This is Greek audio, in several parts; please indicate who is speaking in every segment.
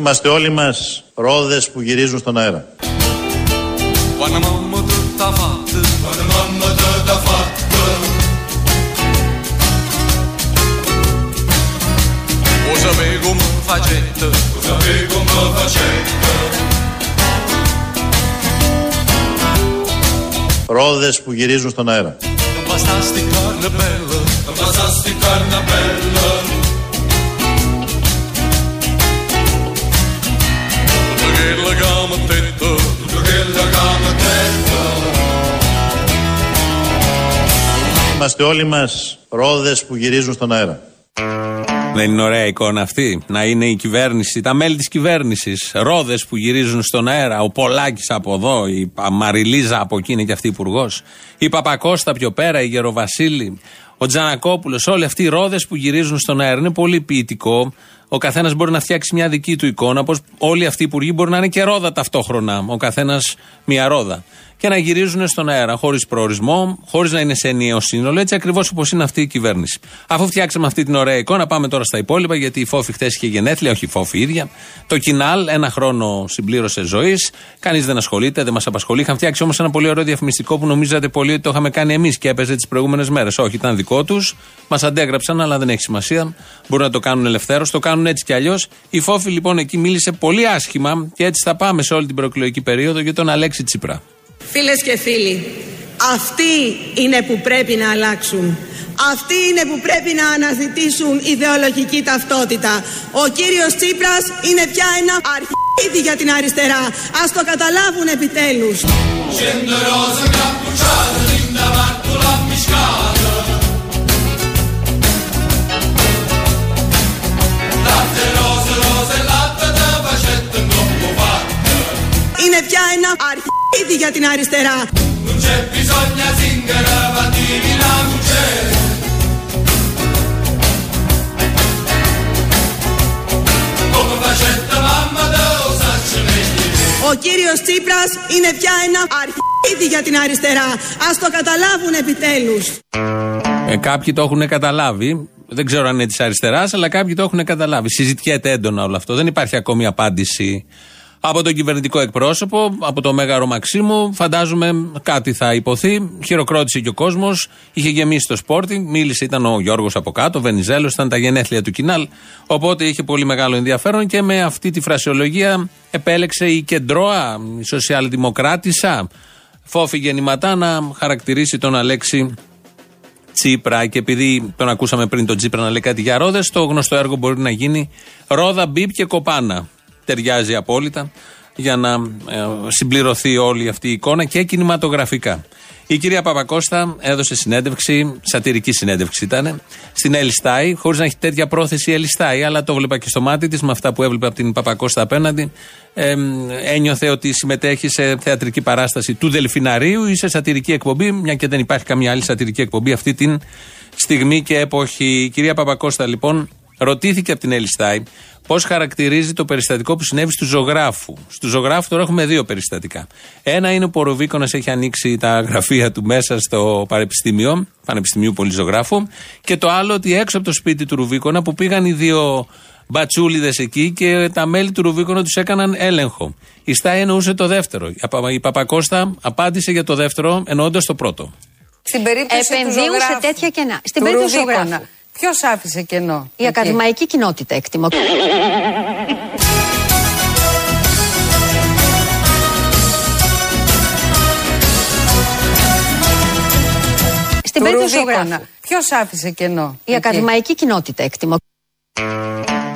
Speaker 1: Είμαστε όλοι μας ρόδες που γυρίζουν στον αέρα. Ρόδες που γυρίζουν στον αέρα. Είμαστε όλοι μας ρόδες που γυρίζουν στον αέρα.
Speaker 2: Δεν είναι ωραία εικόνα αυτή. Να είναι η κυβέρνηση, τα μέλη της κυβέρνησης, ρόδες που γυρίζουν στον αέρα. Ο Πολάκης από εδώ, η Μαριλίζα από εκεί είναι και αυτή υπουργός. Η Παπακώστα πιο πέρα, η Γεροβασίλη, ο Τζανακόπουλος. Όλοι αυτοί οι ρόδες που γυρίζουν στον αέρα. Είναι πολύ ποιητικό. Ο καθένας μπορεί να φτιάξει μια δική του εικόνα. Όπως όλοι αυτοί οι υπουργοί μπορεί να είναι και ρόδα ταυτόχρονα. Ο καθένας μια ρόδα και να γυρίζουν στον αέρα χωρίς προορισμό, χωρίς να είναι σε ενιαίο σύνολο, έτσι ακριβώς όπως είναι αυτή η κυβέρνηση. Αφού φτιάξαμε αυτή την ωραία εικόνα, πάμε τώρα στα υπόλοιπα, γιατί η Φόφη χθες είχε γενέθλια, όχι η Φόφη ίδια. Το Κινάλ, ένα χρόνο συμπλήρωσε ζωής. Κανείς δεν ασχολείται, δεν μας απασχολεί. Είχαν φτιάξει όμως ένα πολύ ωραίο διαφημιστικό που νομίζατε πολύ ότι το είχαμε κάνει εμείς και έπαιζε τις προηγούμενες μέρες. Όχι, ήταν δικό τους. Μας αντέγραψαν, αλλά δεν έχει σημασία. Μπορούν να το κάνουν ελευθέρως. Το κάνουν έτσι κι αλλιώς. Η Φόφη λοιπόν εκεί μίλησε πολύ άσχημα και έτσι θα πάμε σε όλη την προεκλογική περίοδο για τον Αλέξη Τσίπρα.
Speaker 3: Φίλες και φίλοι, αυτοί είναι που πρέπει να αλλάξουν. Αυτοί είναι που πρέπει να αναζητήσουν ιδεολογική ταυτότητα. Ο κύριος Τσίπρας είναι πια ένα αρχίδι για την αριστερά. Ας το καταλάβουν επιτέλους. Είναι πια ένα αρχίδι ήδη για την αριστερά. Ο κύριος Τσίπρας είναι πια ένα αρχίδι για την αριστερά. Ας το καταλάβουν επιτέλους.
Speaker 2: Ε, κάποιοι το έχουν καταλάβει. Δεν ξέρω αν είναι της αριστεράς, αλλά κάποιοι το έχουν καταλάβει. Συζητιέται έντονα όλο αυτό. Δεν υπάρχει ακόμη απάντηση από τον κυβερνητικό εκπρόσωπο, από το Μέγαρο Μαξίμου. Φαντάζομαι κάτι θα υποθεί. Χειροκρότησε και ο κόσμος. Είχε γεμίσει το σπόρτι. Μίλησε, ήταν ο Γιώργος από κάτω, ο Βενιζέλος, ήταν τα γενέθλια του Κινάλ. Οπότε είχε πολύ μεγάλο ενδιαφέρον και με αυτή τη φρασιολογία επέλεξε η κεντρώα, η σοσιαλδημοκράτησα, φόφη γεννηματά να χαρακτηρίσει τον Αλέξη Τσίπρα. Και επειδή τον ακούσαμε πριν τον Τσίπρα να λέει κάτι για ρόδες, το γνωστό έργο μπορεί να γίνει ρόδα, μπίπ και κοπάνα ταιριάζει απόλυτα για να ε, συμπληρωθεί όλη αυτή η εικόνα και κινηματογραφικά. Η κυρία Παπακώστα έδωσε συνέντευξη, σατυρική συνέντευξη ήταν, στην Ελιστάη, χωρίς να έχει τέτοια πρόθεση η Ελιστάη, αλλά το βλέπα και στο μάτι της με αυτά που έβλεπε από την Παπακώστα απέναντι. Ε, ένιωθε ότι συμμετέχει σε θεατρική παράσταση του Δελφιναρίου ή σε σατυρική εκπομπή, μια και δεν υπάρχει καμία άλλη σατυρική εκπομπή αυτή την στιγμή και εποχή. Η κυρία Παπακώστα λοιπόν ρωτήθηκε από την Ελιστάη πώς χαρακτηρίζει το περιστατικό που συνέβη στου ζωγράφου. Στου ζωγράφου τώρα έχουμε δύο περιστατικά. Ένα είναι που ο Ρουβίκονας έχει ανοίξει τα γραφεία του μέσα στο Πανεπιστήμιο, Πανεπιστημίου Πολυζωγράφου. Και το άλλο ότι έξω από το σπίτι του Ρουβίκονα που πήγαν οι δύο μπατσούλιδες εκεί και τα μέλη του Ρουβίκονα τους έκαναν έλεγχο. Η Στάι εννοούσε το δεύτερο. Η Παπακώστα απάντησε για το δεύτερο εννοώντας το πρώτο.
Speaker 4: Στην περίπτωση Επενδύουν σε τέτοια κενά. Στην περίπτωση του ζωγράφου. Ποιος άφησε κενό. Η ακαδημαϊκή κοινότητα εκτιμώ. Στην περίπτωση του Ποιος άφησε κενό. Η ακαδημαϊκή κοινότητα εκτιμώ.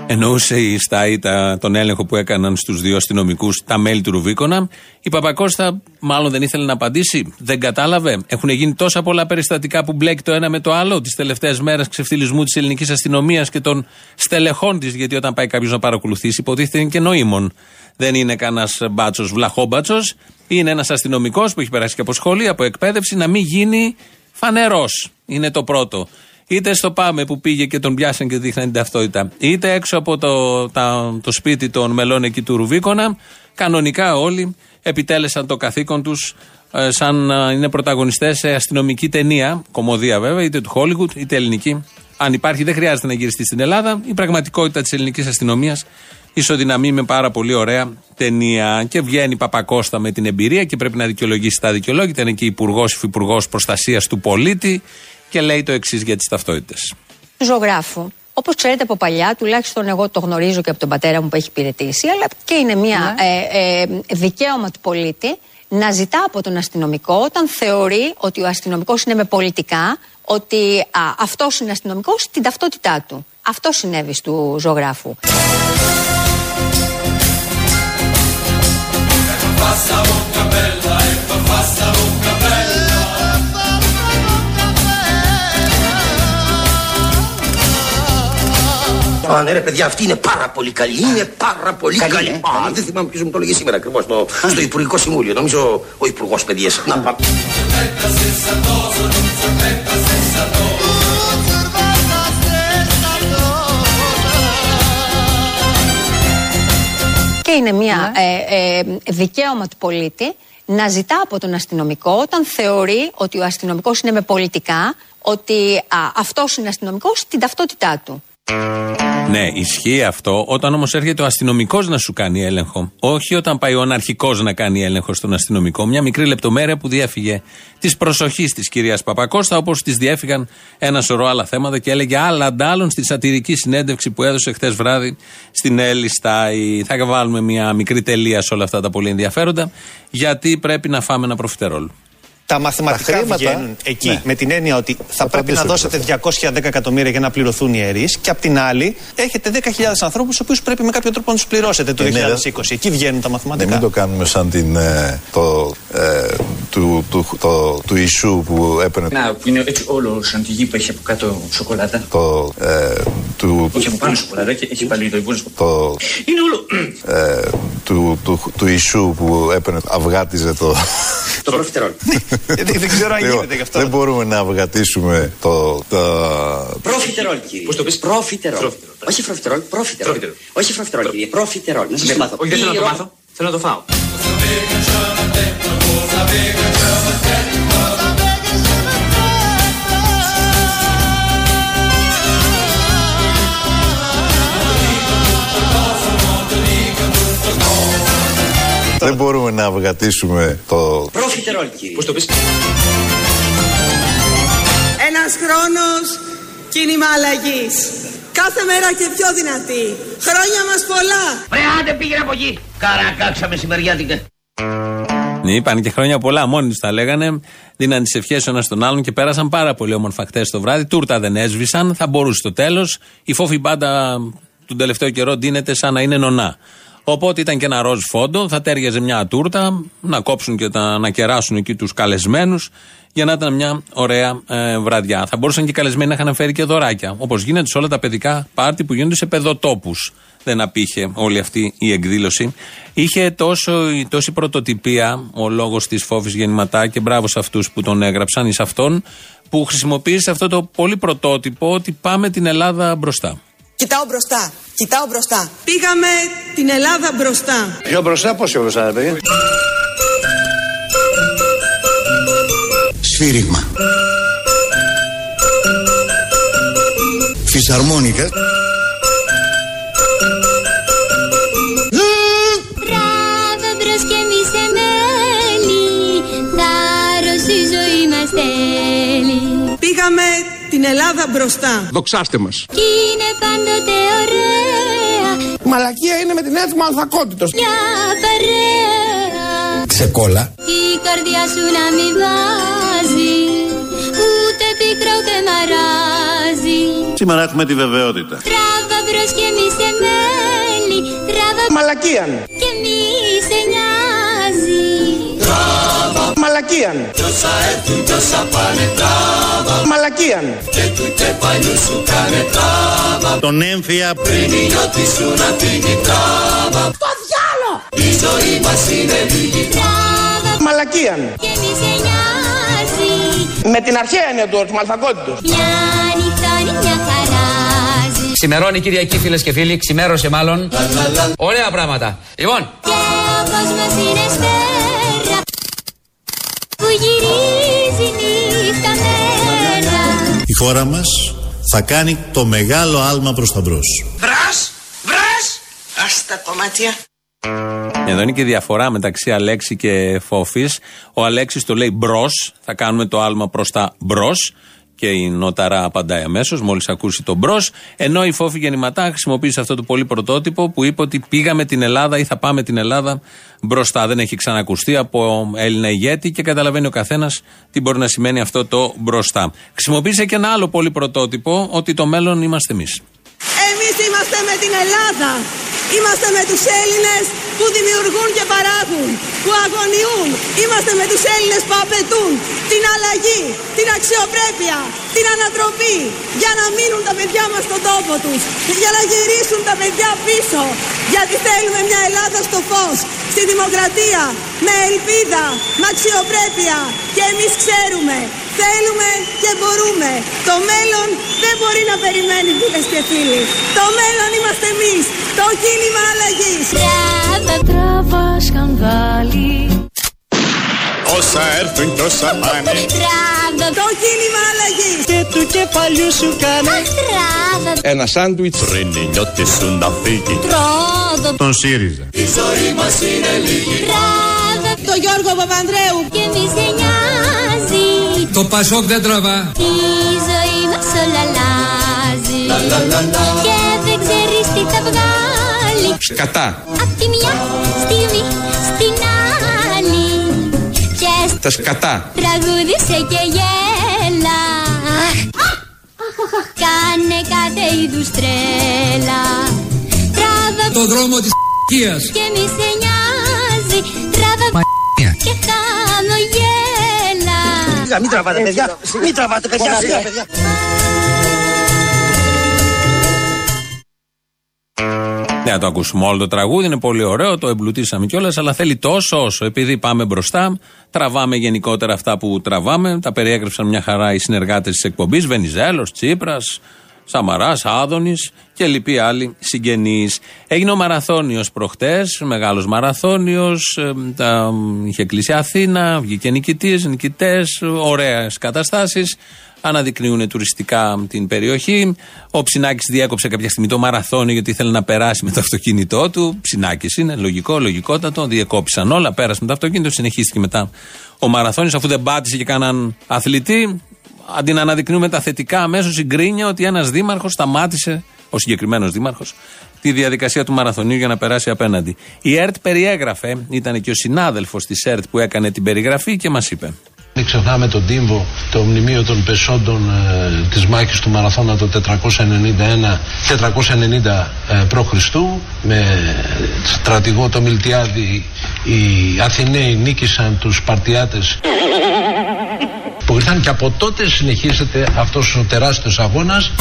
Speaker 2: Εννοούσε η Στάι τον έλεγχο που έκαναν στους δύο αστυνομικούς τα μέλη του Ρουβίκονα. Η Παπακώστα μάλλον δεν ήθελε να απαντήσει. Δεν κατάλαβε. Έχουν γίνει τόσα πολλά περιστατικά που μπλέκει το ένα με το άλλο τις τελευταίες μέρες ξεφτυλισμού της ελληνικής αστυνομίας και των στελεχών της. Γιατί όταν πάει κάποιος να παρακολουθήσει, υποτίθεται είναι και νοήμων. Δεν είναι κανένας μπάτσος, βλαχόμπατσος. Είναι ένας αστυνομικός που έχει περάσει και από σχολή, από εκπαίδευση, να μην γίνει φανερός. Είναι το πρώτο είτε στο Πάμε που πήγε και τον πιάσαν και δείχναν την ταυτότητα, είτε έξω από το, τα, το σπίτι των μελών εκεί του Ρουβίκονα, κανονικά όλοι επιτέλεσαν το καθήκον τους ε, σαν να είναι πρωταγωνιστές σε αστυνομική ταινία, κομμωδία βέβαια, είτε του Χόλιγουτ είτε ελληνική. Αν υπάρχει, δεν χρειάζεται να γυριστεί στην Ελλάδα. Η πραγματικότητα της ελληνικής αστυνομίας ισοδυναμεί με πάρα πολύ ωραία ταινία. Και βγαίνει Παπακώστα με την εμπειρία και πρέπει να δικαιολογήσει τα δικαιολόγητα. Είναι και υπουργός, υφυπουργός προστασίας του πολίτη και λέει το εξής για τις ταυτότητες.
Speaker 4: Ζωγράφου. Όπως ξέρετε από παλιά, τουλάχιστον εγώ το γνωρίζω και από τον πατέρα μου που έχει υπηρετήσει, αλλά και είναι μια ναι. ε, ε, δικαίωμα του πολίτη να ζητά από τον αστυνομικό όταν θεωρεί ότι ο αστυνομικός είναι με πολιτικά, ότι α, αυτός είναι αστυνομικός, την ταυτότητά του. Αυτό συνέβη του ζωγράφου.
Speaker 5: Α, ναι, ρε παιδιά, αυτή είναι πάρα πολύ καλή. Είναι πάρα πολύ καλή. καλή. Α, δεν θυμάμαι ποιος μου το έλεγε σήμερα ακριβώς στο, στο Υπουργικό Συμβούλιο. Νομίζω ο Υπουργός Παιδείας. Να πάμε.
Speaker 4: Και είναι μια ε, ε, δικαίωμα του πολίτη να ζητά από τον αστυνομικό όταν θεωρεί ότι ο αστυνομικός είναι με πολιτικά, ότι α, αυτός είναι αστυνομικός, την ταυτότητά του.
Speaker 2: Ναι, ισχύει αυτό όταν όμως έρχεται ο αστυνομικός να σου κάνει έλεγχο. Όχι όταν πάει ο αναρχικός να κάνει έλεγχο στον αστυνομικό. Μια μικρή λεπτομέρεια που διέφυγε της προσοχής της κυρίας Παπακώστα, όπως της διέφυγαν ένα σωρό άλλα θέματα και έλεγε άλλα αντάλλων στη σατυρική συνέντευξη που έδωσε χθες βράδυ στην Έλλη Στάι. Θα βάλουμε μια μικρή τελεία σε όλα αυτά τα πολύ ενδιαφέροντα, γιατί πρέπει να φάμε ένα προφιτερόλ
Speaker 6: τα μαθηματικά τα χρήματα, βγαίνουν εκεί ναι. με την έννοια ότι θα, πρέπει να δώσετε 210 εκατομμύρια για να πληρωθούν οι ιερεί και απ' την άλλη έχετε 10.000 ανθρώπους του οποίους πρέπει με κάποιο τρόπο να τους πληρώσετε το 2020. Ναι, εκεί βγαίνουν τα μαθηματικά.
Speaker 7: μην το κάνουμε σαν την, ε, το, ε, του, του, το, του Ιησού που έπαιρνε.
Speaker 8: Να, που είναι έτσι όλο σαν τη γη που έχει από κάτω σοκολάτα.
Speaker 7: Το, ε, του,
Speaker 8: Όχι από πάνω σοκολάτα και έχει πάλι το υπόλοιπο.
Speaker 7: Το,
Speaker 8: είναι όλο.
Speaker 7: Ε, του, του, του Ιησού που έπαιρνε, αυγάτιζε το.
Speaker 8: Το προφιτερόλ.
Speaker 6: Δεν ξέρω αν λοιπόν, γίνεται γι' αυτό.
Speaker 7: Δεν μπορούμε να αυγατήσουμε το.
Speaker 8: Προφιτερόλ, κύριε. Πώς το πεις, προφιτερόλ. Όχι προφιτερόλ, προφιτερόλ. Όχι προφιτερόλ, κύριε. Προφιτερόλ. Να σας μάθω.
Speaker 9: Όχι, δεν θέλω να το μάθω. Θέλω να το φάω.
Speaker 7: Δεν μπορούμε να αυγατήσουμε το...
Speaker 8: Προφιτερόλ, κύριε.
Speaker 9: Πώς το πεις;
Speaker 3: Ένας χρόνος κίνημα αλλαγής. Κάθε μέρα και πιο δυνατή. Χρόνια μας πολλά.
Speaker 5: Βρε, άντε πήγαινε από εκεί. Καρακάξα μεσημεριάτικα.
Speaker 2: Ναι, είπαν και χρόνια πολλά. Μόνοι τους τα λέγανε. Δίναν τις ευχές ο ένας τον άλλον και πέρασαν πάρα πολύ όμορφα χτες το βράδυ. Τούρτα δεν έσβησαν. Θα μπορούσε το τέλος. Η φόφη μπάντα τον τελευταίο καιρό ντύνεται σαν να είναι νονά. Οπότε ήταν και ένα ροζ φόντο, θα τέριαζε μια τούρτα, να κόψουν και τα, να κεράσουν εκεί τους καλεσμένους για να ήταν μια ωραία ε, βραδιά. Θα μπορούσαν και οι καλεσμένοι να είχαν φέρει και δωράκια. Όπως γίνεται σε όλα τα παιδικά πάρτι που γίνονται σε παιδοτόπους. Δεν απήχε όλη αυτή η εκδήλωση. Είχε τόσο, τόση πρωτοτυπία ο λόγος της φόβης γεννηματά και μπράβο σε αυτούς που τον έγραψαν ή σε αυτόν που χρησιμοποίησε αυτό το πολύ πρωτότυπο ότι πάμε την Ελλάδα μπροστά.
Speaker 3: Κοιτάω μπροστά. Κοιτάω μπροστά. Πήγαμε την Ελλάδα μπροστά.
Speaker 1: Πιο μπροστά, πόσο μπροστά, παιδί;
Speaker 10: Σφύριγμα. Φυσαρμόνικα.
Speaker 3: Ελλάδα μπροστά.
Speaker 9: Δοξάστε μας.
Speaker 11: Κι είναι πάντοτε ωραία.
Speaker 6: Μαλακία είναι με την ένθυμα αλφακότητος.
Speaker 11: Μια παρέα.
Speaker 10: Ξεκόλα.
Speaker 11: Η καρδιά σου να μην βάζει. Ούτε πίκρα ούτε μαράζει.
Speaker 1: Σήμερα έχουμε τη βεβαιότητα.
Speaker 11: Τράβα μπρος και μη σε μέλη. Τράβα
Speaker 6: Μαλακίαν.
Speaker 11: και μη
Speaker 6: Μαλακίαν. Μαλακίαν.
Speaker 1: Τον έμφυα
Speaker 11: Τράβα
Speaker 6: Μαλακίαν.
Speaker 11: και μη σε νοιάζει.
Speaker 6: Με την αρχαία έννοια του μαλφακότητος.
Speaker 11: Μια νυχτώνει μια χαράζει.
Speaker 9: Ξημερώνει Κυριακή φίλες και φίλοι, ξημέρωσε μάλλον. Ωραία πράγματα. Λοιπόν,
Speaker 11: Και ο κόσμος είναι σφαίρα
Speaker 1: Η χώρα μας θα κάνει το μεγάλο άλμα προς τα μπρος.
Speaker 5: Βρας, βρας.
Speaker 3: Άστα κομμάτια.
Speaker 2: Εδώ είναι και η διαφορά μεταξύ Αλέξη και Φόφης. Ο Αλέξης το λέει μπρος, θα κάνουμε το άλμα προς τα μπρος. Και η Νόταρα απαντάει αμέσως, μόλις ακούσει τον μπρος. Ενώ η Φόφη Γεννηματά χρησιμοποίησε αυτό το πολύ πρωτότυπο που είπε ότι πήγαμε την Ελλάδα ή θα πάμε την Ελλάδα μπροστά. Δεν έχει ξανακουστεί από Έλληνα ηγέτη και καταλαβαίνει ο καθένας τι μπορεί να σημαίνει αυτό το μπροστά. Χρησιμοποίησε και ένα άλλο πολύ πρωτότυπο ότι το μέλλον είμαστε εμείς.
Speaker 3: Εμείς είμαστε με την Ελλάδα. Είμαστε με τους Έλληνες που δημιουργούν και παράγουν, που αγωνιούν. Είμαστε με τους Έλληνες που απαιτούν την αλλαγή, την αξιοπρέπεια, την ανατροπή για να μείνουν τα παιδιά μας στον τόπο τους, για να γυρίσουν τα παιδιά πίσω. Γιατί θέλουμε μια Ελλάδα στο φως, στη δημοκρατία, με ελπίδα, με αξιοπρέπεια. Και εμείς ξέρουμε, θέλουμε και μπορούμε. Το μέλλον δεν μπορεί να περιμένει φίλες και φίλοι. Το μέλλον είμαστε εμείς, το κίνημα αλλαγής.
Speaker 11: Τράβα σκανδάλι.
Speaker 10: Όσα έρθουν και όσα πάνε.
Speaker 11: Τράβα.
Speaker 3: Το κίνημα αλλαγής.
Speaker 6: Και του κεφαλιού σου κάνε.
Speaker 11: Τράβα.
Speaker 10: Ένα σάντουιτς. Πριν η νιώτη σου να φύγει.
Speaker 11: Τράβα.
Speaker 10: Τον ΣΥΡΙΖΑ.
Speaker 11: Τράβα.
Speaker 3: Το Γιώργο Παπανδρέου.
Speaker 11: Και μη σε νοιάζει.
Speaker 9: Το Πασόκ δεν τραβά.
Speaker 11: Η ζωή μας όλα αλλάζει. Και δεν ξέρεις τι θα βγάλει
Speaker 10: Σκατά
Speaker 11: Απ' τη μια στιγμή στην άλλη Και
Speaker 10: Τα σκατά
Speaker 11: τραγούδισε και γέλα. Κάνε κάθε είδους τρέλα. Τράβα
Speaker 9: Το δρόμο της κίας.
Speaker 11: και μη σε νοιάζει. Τράβα και χαμογέλα
Speaker 5: Μην τραβάτε παιδιά, μην τραβάτε παιδιά, σιγά, παιδιά.
Speaker 2: Δεν θα το ακούσουμε όλο το τραγούδι, είναι πολύ ωραίο, το εμπλουτίσαμε κιόλας, αλλά θέλει τόσο όσο. Επειδή πάμε μπροστά, τραβάμε γενικότερα αυτά που τραβάμε. Τα περιέγραψαν μια χαρά οι συνεργάτες της εκπομπής, Βενιζέλος, Τσίπρας, Σαμαράς, Άδωνης και λοιποί άλλοι συγγενείς. Έγινε ο Μαραθώνιος προχτές, μεγάλος Μαραθώνιος. είχε κλείσει Αθήνα, βγήκε νικητής, νικητές, ωραίες καταστάσεις. Αναδεικνύουν τουριστικά την περιοχή. Ο Ψινάκης διέκοψε κάποια στιγμή το μαραθώνιο γιατί ήθελε να περάσει με το αυτοκίνητό του. Ψινάκης είναι, λογικό, λογικότατο. Διεκόπησαν όλα, πέρασε με το αυτοκίνητο, συνεχίστηκε μετά ο μαραθώνιος αφού δεν πάτησε και κανέναν αθλητή. Αντί να αναδεικνύουμε τα θετικά, αμέσως συγκρίνια ότι ένας δήμαρχος σταμάτησε, ο συγκεκριμένος δήμαρχος, τη διαδικασία του μαραθωνίου για να περάσει απέναντι. Η ΕΡΤ περιέγραφε, ήταν και ο συνάδελφος της ΕΡΤ που έκανε την περιγραφή και μας είπε.
Speaker 12: Μην ξεχνάμε τον τύμβο, το μνημείο των πεσόντων ε, της μάχης του Μαραθώνα το 491, 490 ε, π.Χ. με στρατηγό το Μιλτιάδη οι Αθηναίοι νίκησαν τους Σπαρτιάτες που ήρθαν και από τότε συνεχίζεται αυτός ο τεράστιος αγώνας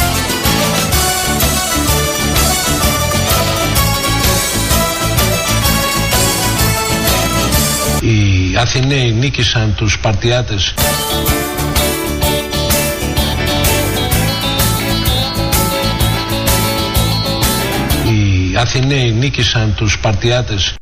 Speaker 12: Αθηναίοι νίκησαν τους Σπαρτιάτες οι Αθηναίοι νίκησαν τους Σπαρτιάτες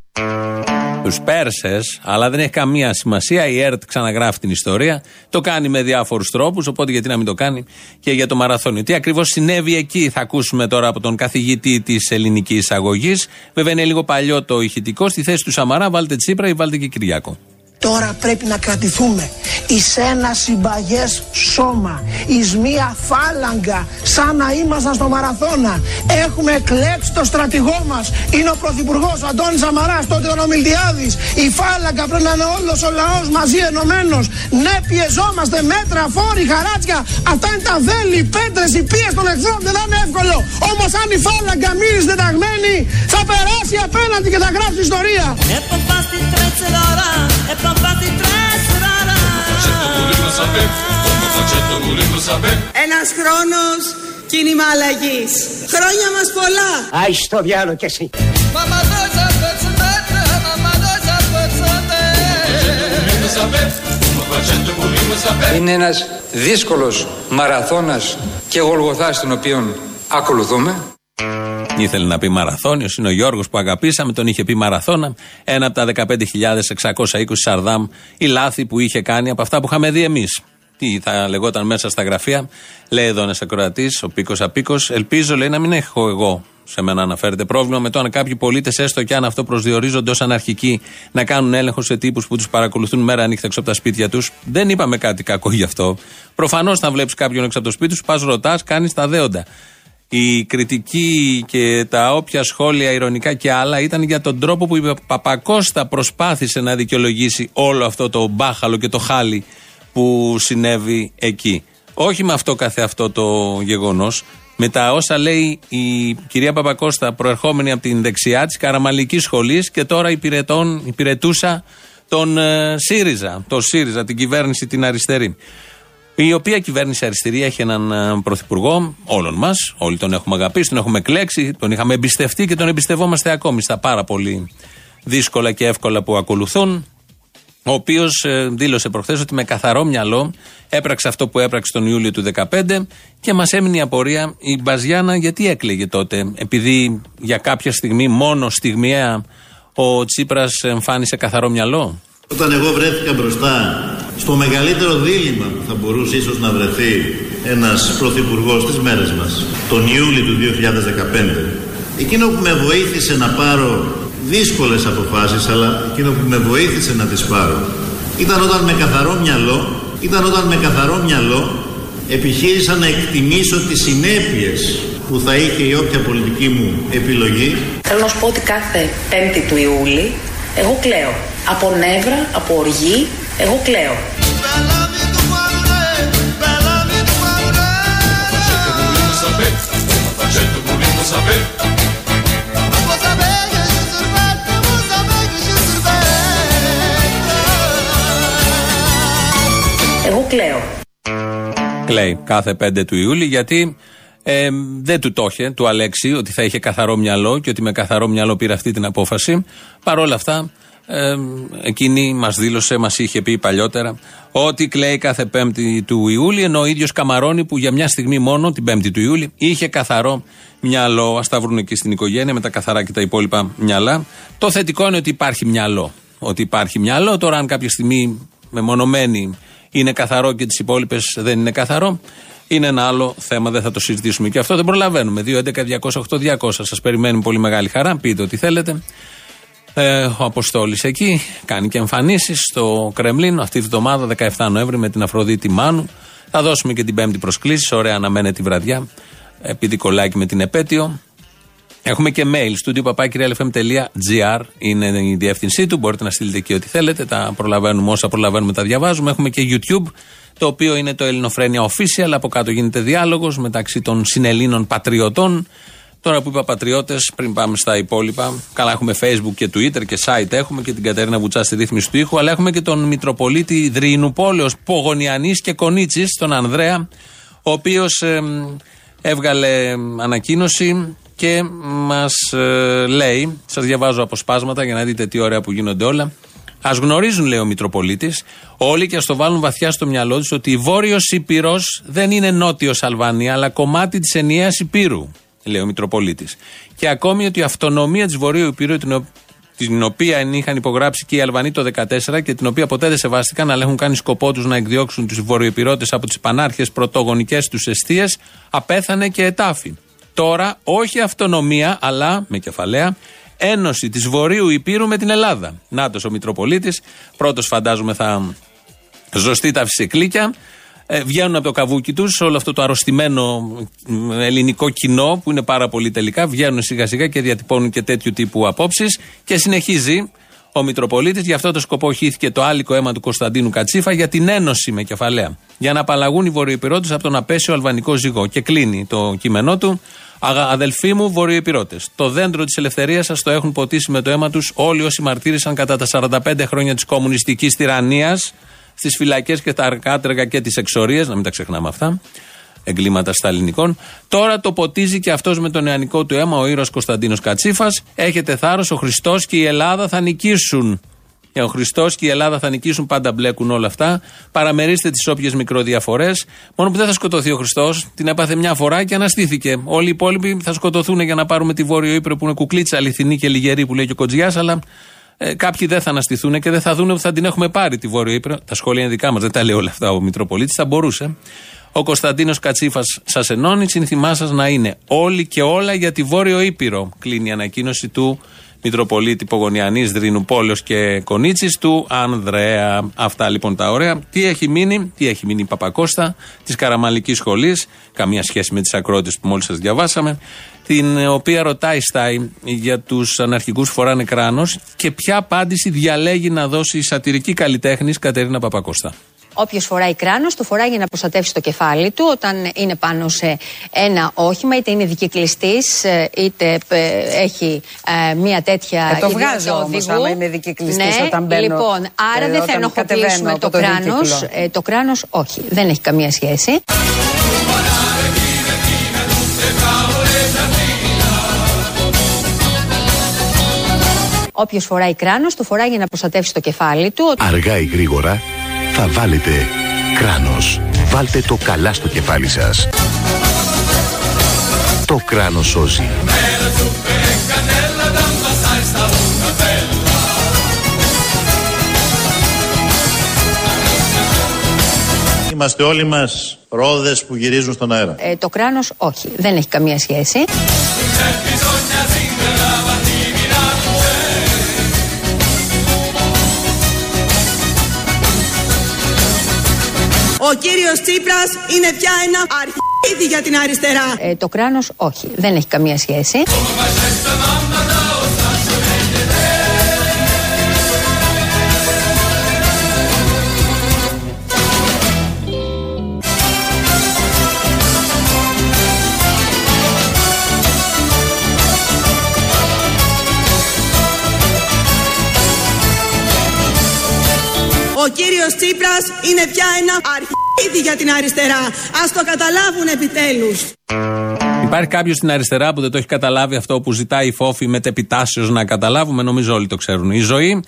Speaker 2: τους Πέρσες, αλλά δεν έχει καμία σημασία. Η ΕΡΤ ξαναγράφει την ιστορία. Το κάνει με διάφορους τρόπους, οπότε γιατί να μην το κάνει και για το μαραθώνιο. Τι ακριβώς συνέβη εκεί, θα ακούσουμε τώρα από τον καθηγητή της ελληνικής εισαγωγή. Βέβαια είναι λίγο παλιό το ηχητικό. Στη θέση του Σαμαρά, βάλτε Τσίπρα ή βάλτε και Κυριάκο.
Speaker 13: Τώρα πρέπει να κρατηθούμε εις ένα συμπαγές σώμα, εις μία φάλαγγα, σαν να ήμασταν στο μαραθώνα. Έχουμε εκλέξει το στρατηγό μας. Είναι ο Πρωθυπουργός ο Αντώνης Σαμαράς, τότε ο Νομιλτιάδης. Η φάλαγγα πρέπει να είναι όλος ο λαός μαζί ενωμένος. Ναι, πιεζόμαστε μέτρα, φόροι, χαράτσια. Αυτά είναι τα βέλη, οι πέτρες, οι πίες των εχθρών. Δεν θα είναι εύκολο. Όμως αν η φάλαγγα μείνει συνταγμένη, θα περάσει απέναντι και θα γράψει ιστορία.
Speaker 3: Ένας χρόνος κίνημα αλλαγής. Χρόνια μας πολλά.
Speaker 5: Άι στο διάλο κι εσύ.
Speaker 9: Είναι ένας δύσκολος μαραθώνας και γολγοθάς τον οποίον ακολουθούμε.
Speaker 2: Ήθελε να πει μαραθώνιος. Είναι ο Γιώργος που αγαπήσαμε, τον είχε πει μαραθώνα. Ένα από τα 15.620 Σαρδάμ, η λάθη που είχε κάνει από αυτά που είχαμε δει εμείς. τι θα λεγόταν μέσα στα γραφεία. Λέει εδώ ένας ακροατής, ο Πίκος Απίκος. Ελπίζω, λέει, να μην έχω εγώ σε μένα αναφέρεται πρόβλημα με το αν κάποιοι πολίτες, έστω και αν αυτό προσδιορίζονται ως αναρχικοί, να κάνουν έλεγχο σε τύπους που τους παρακολουθούν μέρα νύχτα έξω από τα σπίτια τους. Δεν είπαμε κάτι κακό γι' αυτό. Προφανώς, θα βλέπεις κάποιον έξω από το σπίτι σου, πας ρωτάς, κάνεις τα δέοντα. Η κριτική και τα όποια σχόλια, ηρωνικά και άλλα, ήταν για τον τρόπο που η Παπακώστα προσπάθησε να δικαιολογήσει όλο αυτό το μπάχαλο και το χάλι που συνέβη εκεί. Όχι με αυτό καθε αυτό το γεγονός, με τα όσα λέει η κυρία Παπακώστα, προερχόμενη από την δεξιά της Καραμαλική Σχολής και τώρα υπηρετών, υπηρετούσα τον ε, ΣΥΡΙΖΑ, το ΣΥΡΙΖΑ, την κυβέρνηση την αριστερή. Η οποία κυβέρνηση αριστερή έχει έναν ε, πρωθυπουργό όλων μας. Όλοι τον έχουμε αγαπήσει, τον έχουμε εκλέξει, τον είχαμε εμπιστευτεί και τον εμπιστευόμαστε ακόμη στα πάρα πολύ δύσκολα και εύκολα που ακολουθούν ο οποίος ε, δήλωσε προχθές ότι με καθαρό μυαλό έπραξε αυτό που έπραξε τον Ιούλιο του 2015 και μας έμεινε η απορία η Μπαζιάνα γιατί έκλαιγε τότε. Επειδή για κάποια στιγμή, μόνο στιγμιαία, ο Τσίπρας εμφάνισε καθαρό μυαλό;
Speaker 1: Όταν εγώ βρέθηκα μπροστά στο μεγαλύτερο δίλημα που θα μπορούσε ίσως να βρεθεί ένας πρωθυπουργός στις μέρες μας, τον Ιούλιο του 2015, εκείνο που με βοήθησε να πάρω δύσκολες αποφάσεις αλλά εκείνο που με βοήθησε να τις πάρω ήταν όταν με καθαρό μυαλό ήταν όταν με καθαρό μυαλό επιχείρησα να εκτιμήσω τις συνέπειες που θα είχε η όποια πολιτική μου επιλογή
Speaker 14: Θέλω να σου πω ότι κάθε 5η του Ιούλη εγώ κλαίω. Από νεύρα, από οργή, εγώ κλαίω. Εγώ κλαίω.
Speaker 2: Κλαίει κάθε 5 του Ιούλη γιατί ε, δεν του το είχε, του Αλέξη, ότι θα είχε καθαρό μυαλό και ότι με καθαρό μυαλό πήρε αυτή την απόφαση. Παρ' όλα αυτά, ε, εκείνη μας δήλωσε, μας είχε πει παλιότερα, ότι κλαίει κάθε 5η του Ιούλη, ενώ ο ίδιος Καμαρώνη που για μια στιγμή μόνο, την 5η του Ιούλη, είχε καθαρό μυαλό. Α τα βρουν εκεί στην οικογένεια με τα καθαρά και τα υπόλοιπα μυαλά. Το θετικό είναι ότι υπάρχει μυαλό. Ότι υπάρχει μυαλό. Τώρα, αν κάποια στιγμή μεμονωμένη είναι καθαρό και τις υπόλοιπες δεν είναι καθαρό, είναι ένα άλλο θέμα, δεν θα το συζητήσουμε. Και αυτό δεν προλαβαίνουμε. 2.11.208.200. Σας περιμένουμε πολύ μεγάλη χαρά. Πείτε ό,τι θέλετε. Ε, ο Αποστόλης εκεί κάνει και εμφανίσεις στο Κρεμλίνο αυτή τη βδομάδα, 17 Νοέμβρη, με την Αφροδίτη Μάνου. Θα δώσουμε και την Πέμπτη προσκλήση. Ωραία, αναμένεται τη βραδιά. Επειδή κολλάκι με την επέτειο. Έχουμε και mail, studio papakirialfm.gr είναι η διεύθυνσή του. Μπορείτε να στείλετε εκεί ό,τι θέλετε. Τα προλαβαίνουμε όσα προλαβαίνουμε, τα διαβάζουμε. Έχουμε και YouTube, το οποίο είναι το Ελληνοφρένια Official. Από κάτω γίνεται διάλογος μεταξύ των συνελλήνων πατριωτών. Τώρα που είπα πατριώτες, πριν πάμε στα υπόλοιπα, καλά έχουμε Facebook και Twitter και site έχουμε και την Κατερίνα Βουτσά στη ρύθμιση του ήχου, αλλά έχουμε και τον Μητροπολίτη Δρυνουπόλεω Πογονιανή και Κονίτσι, τον Ανδρέα, ο οποίος έβγαλε ανακοίνωση και μας ε, λέει, σας διαβάζω αποσπάσματα για να δείτε τι ωραία που γίνονται όλα. Α γνωρίζουν, λέει ο Μητροπολίτης, όλοι και ας το βάλουν βαθιά στο μυαλό τους ότι η Βόρειος Ήπειρος δεν είναι Νότιος Αλβανία, αλλά κομμάτι της ενιαίας Υπήρου, λέει ο Μητροπολίτης. Και ακόμη ότι η αυτονομία της Βορείου Υπήρου, την, την οποία είχαν υπογράψει και οι Αλβανοί το 2014 και την οποία ποτέ δεν σεβάστηκαν, αλλά έχουν κάνει σκοπό τους να εκδιώξουν τους Βορειοϊπηρώτε από τις πανάρχες πρωτογονικές τους αιστείες, απέθανε και ετάφη. Τώρα όχι αυτονομία, αλλά με κεφαλαία ένωση της Βορείου Υπήρου με την Ελλάδα. Νάτος ο Μητροπολίτης. Πρώτος φαντάζομαι θα ζωστεί τα φυσικλίκια. Ε, βγαίνουν από το καβούκι τους, όλο αυτό το αρρωστημένο ελληνικό κοινό που είναι πάρα πολύ τελικά. Βγαίνουν σιγά σιγά και διατυπώνουν και τέτοιου τύπου απόψεις. Και συνεχίζει ο Μητροπολίτης. Γι' αυτό το σκοπό χύθηκε το άλικο αίμα του Κωνσταντίνου Κατσίφα για την ένωση με κεφαλαία. Για να απαλλαγούν οι Βορειοϊπηρώτε από τον απέσιο αλβανικό ζυγό. Και κλείνει το κείμενό του. Αδελφοί μου, Βορειοϊπηρώτε, το δέντρο της ελευθερίας σας το έχουν ποτίσει με το αίμα τους όλοι όσοι μαρτύρησαν κατά τα 45 χρόνια της κομμουνιστικής τυραννίας στις φυλακές και τα αρκάτρεγα και τις εξορίες, να μην τα ξεχνάμε αυτά. Εγκλήματα σταλινικών. Τώρα το ποτίζει και αυτός με το νεανικό του αίμα, ο ήρωας Κωνσταντίνος Κατσίφας. Έχετε θάρρος, ο Χριστός και η Ελλάδα θα νικήσουν. Ο Χριστός και η Ελλάδα θα νικήσουν, πάντα μπλέκουν όλα αυτά. Παραμερίστε τις όποιες μικροδιαφορές. Μόνο που δεν θα σκοτωθεί ο Χριστός, την έπαθε μια φορά και αναστήθηκε. Όλοι οι υπόλοιποι θα σκοτωθούν για να πάρουμε τη Βόρειο Ήπειρο που είναι κουκλίτσα αληθινή και λιγερή που λέει και ο Κοτζιάς, αλλά Ε, κάποιοι δεν θα αναστηθούν και δεν θα δουν ότι θα την έχουμε πάρει τη Βόρειο Ήπειρο. Τα σχόλια είναι δικά μας, δεν τα λέει όλα αυτά ο Μητροπολίτης, θα μπορούσε. Ο Κωνσταντίνος Κατσίφας σας ενώνει. Σύνθημά σας να είναι όλοι και όλα για τη Βόρειο Ήπειρο. Κλείνει η ανακοίνωση του Μητροπολίτη Πογονιανή, Δρίνου Πόλεως και Κονίτσης του Ανδρέα. Αυτά λοιπόν τα ωραία. Τι έχει μείνει, τι έχει μείνει η Παπακώστα της Καραμαλικής Σχολής. Καμία σχέση με τις ακρότε που μόλις σας διαβάσαμε. Την οποία ρωτάει Στάι για τους αναρχικούς φοράνε κράνος και ποια απάντηση διαλέγει να δώσει η σατυρική καλλιτέχνης Κατερίνα Παπακώστα.
Speaker 4: Όποιος φοράει κράνος, το φοράει για να προστατεύσει το κεφάλι του όταν είναι πάνω σε ένα όχημα, είτε είναι δικυκλιστής, είτε ε, έχει ε, μία τέτοια.
Speaker 15: Ε, το βγάζω όμως, άμα είμαι δικυκλιστής
Speaker 4: ναι,
Speaker 15: όταν μπαίνω.
Speaker 4: Λοιπόν, άρα
Speaker 15: ε,
Speaker 4: δεν θα
Speaker 15: όταν
Speaker 4: ενοχοποιήσουμε το,
Speaker 15: από το
Speaker 4: κράνος.
Speaker 15: δίκυκλο.
Speaker 4: Ε, το κράνος, όχι, δεν έχει καμία σχέση. Όποιος φοράει κράνος, το φοράει για να προστατεύσει το κεφάλι του.
Speaker 16: Αργά ή γρήγορα θα βάλετε κράνος. Βάλτε το καλά στο κεφάλι σας. Το κράνος σώζει.
Speaker 1: Είμαστε όλοι μας ρόδες που γυρίζουν στον αέρα.
Speaker 4: Ε, το κράνος, όχι, δεν έχει καμία σχέση.
Speaker 3: Ο κύριος Τσίπρας είναι πια ένα αρχίδι για την αριστερά.
Speaker 4: Ε, το κράνος, όχι, δεν έχει καμία σχέση.
Speaker 3: Τσίπρας είναι πια ένα αρχίδι για την αριστερά. Ας το καταλάβουν επιτέλους.
Speaker 2: Υπάρχει κάποιος στην αριστερά που δεν το έχει καταλάβει αυτό που ζητάει η Φόφη μετεπιτάσεω να καταλάβουμε; Νομίζω όλοι το ξέρουν. Η ζωή,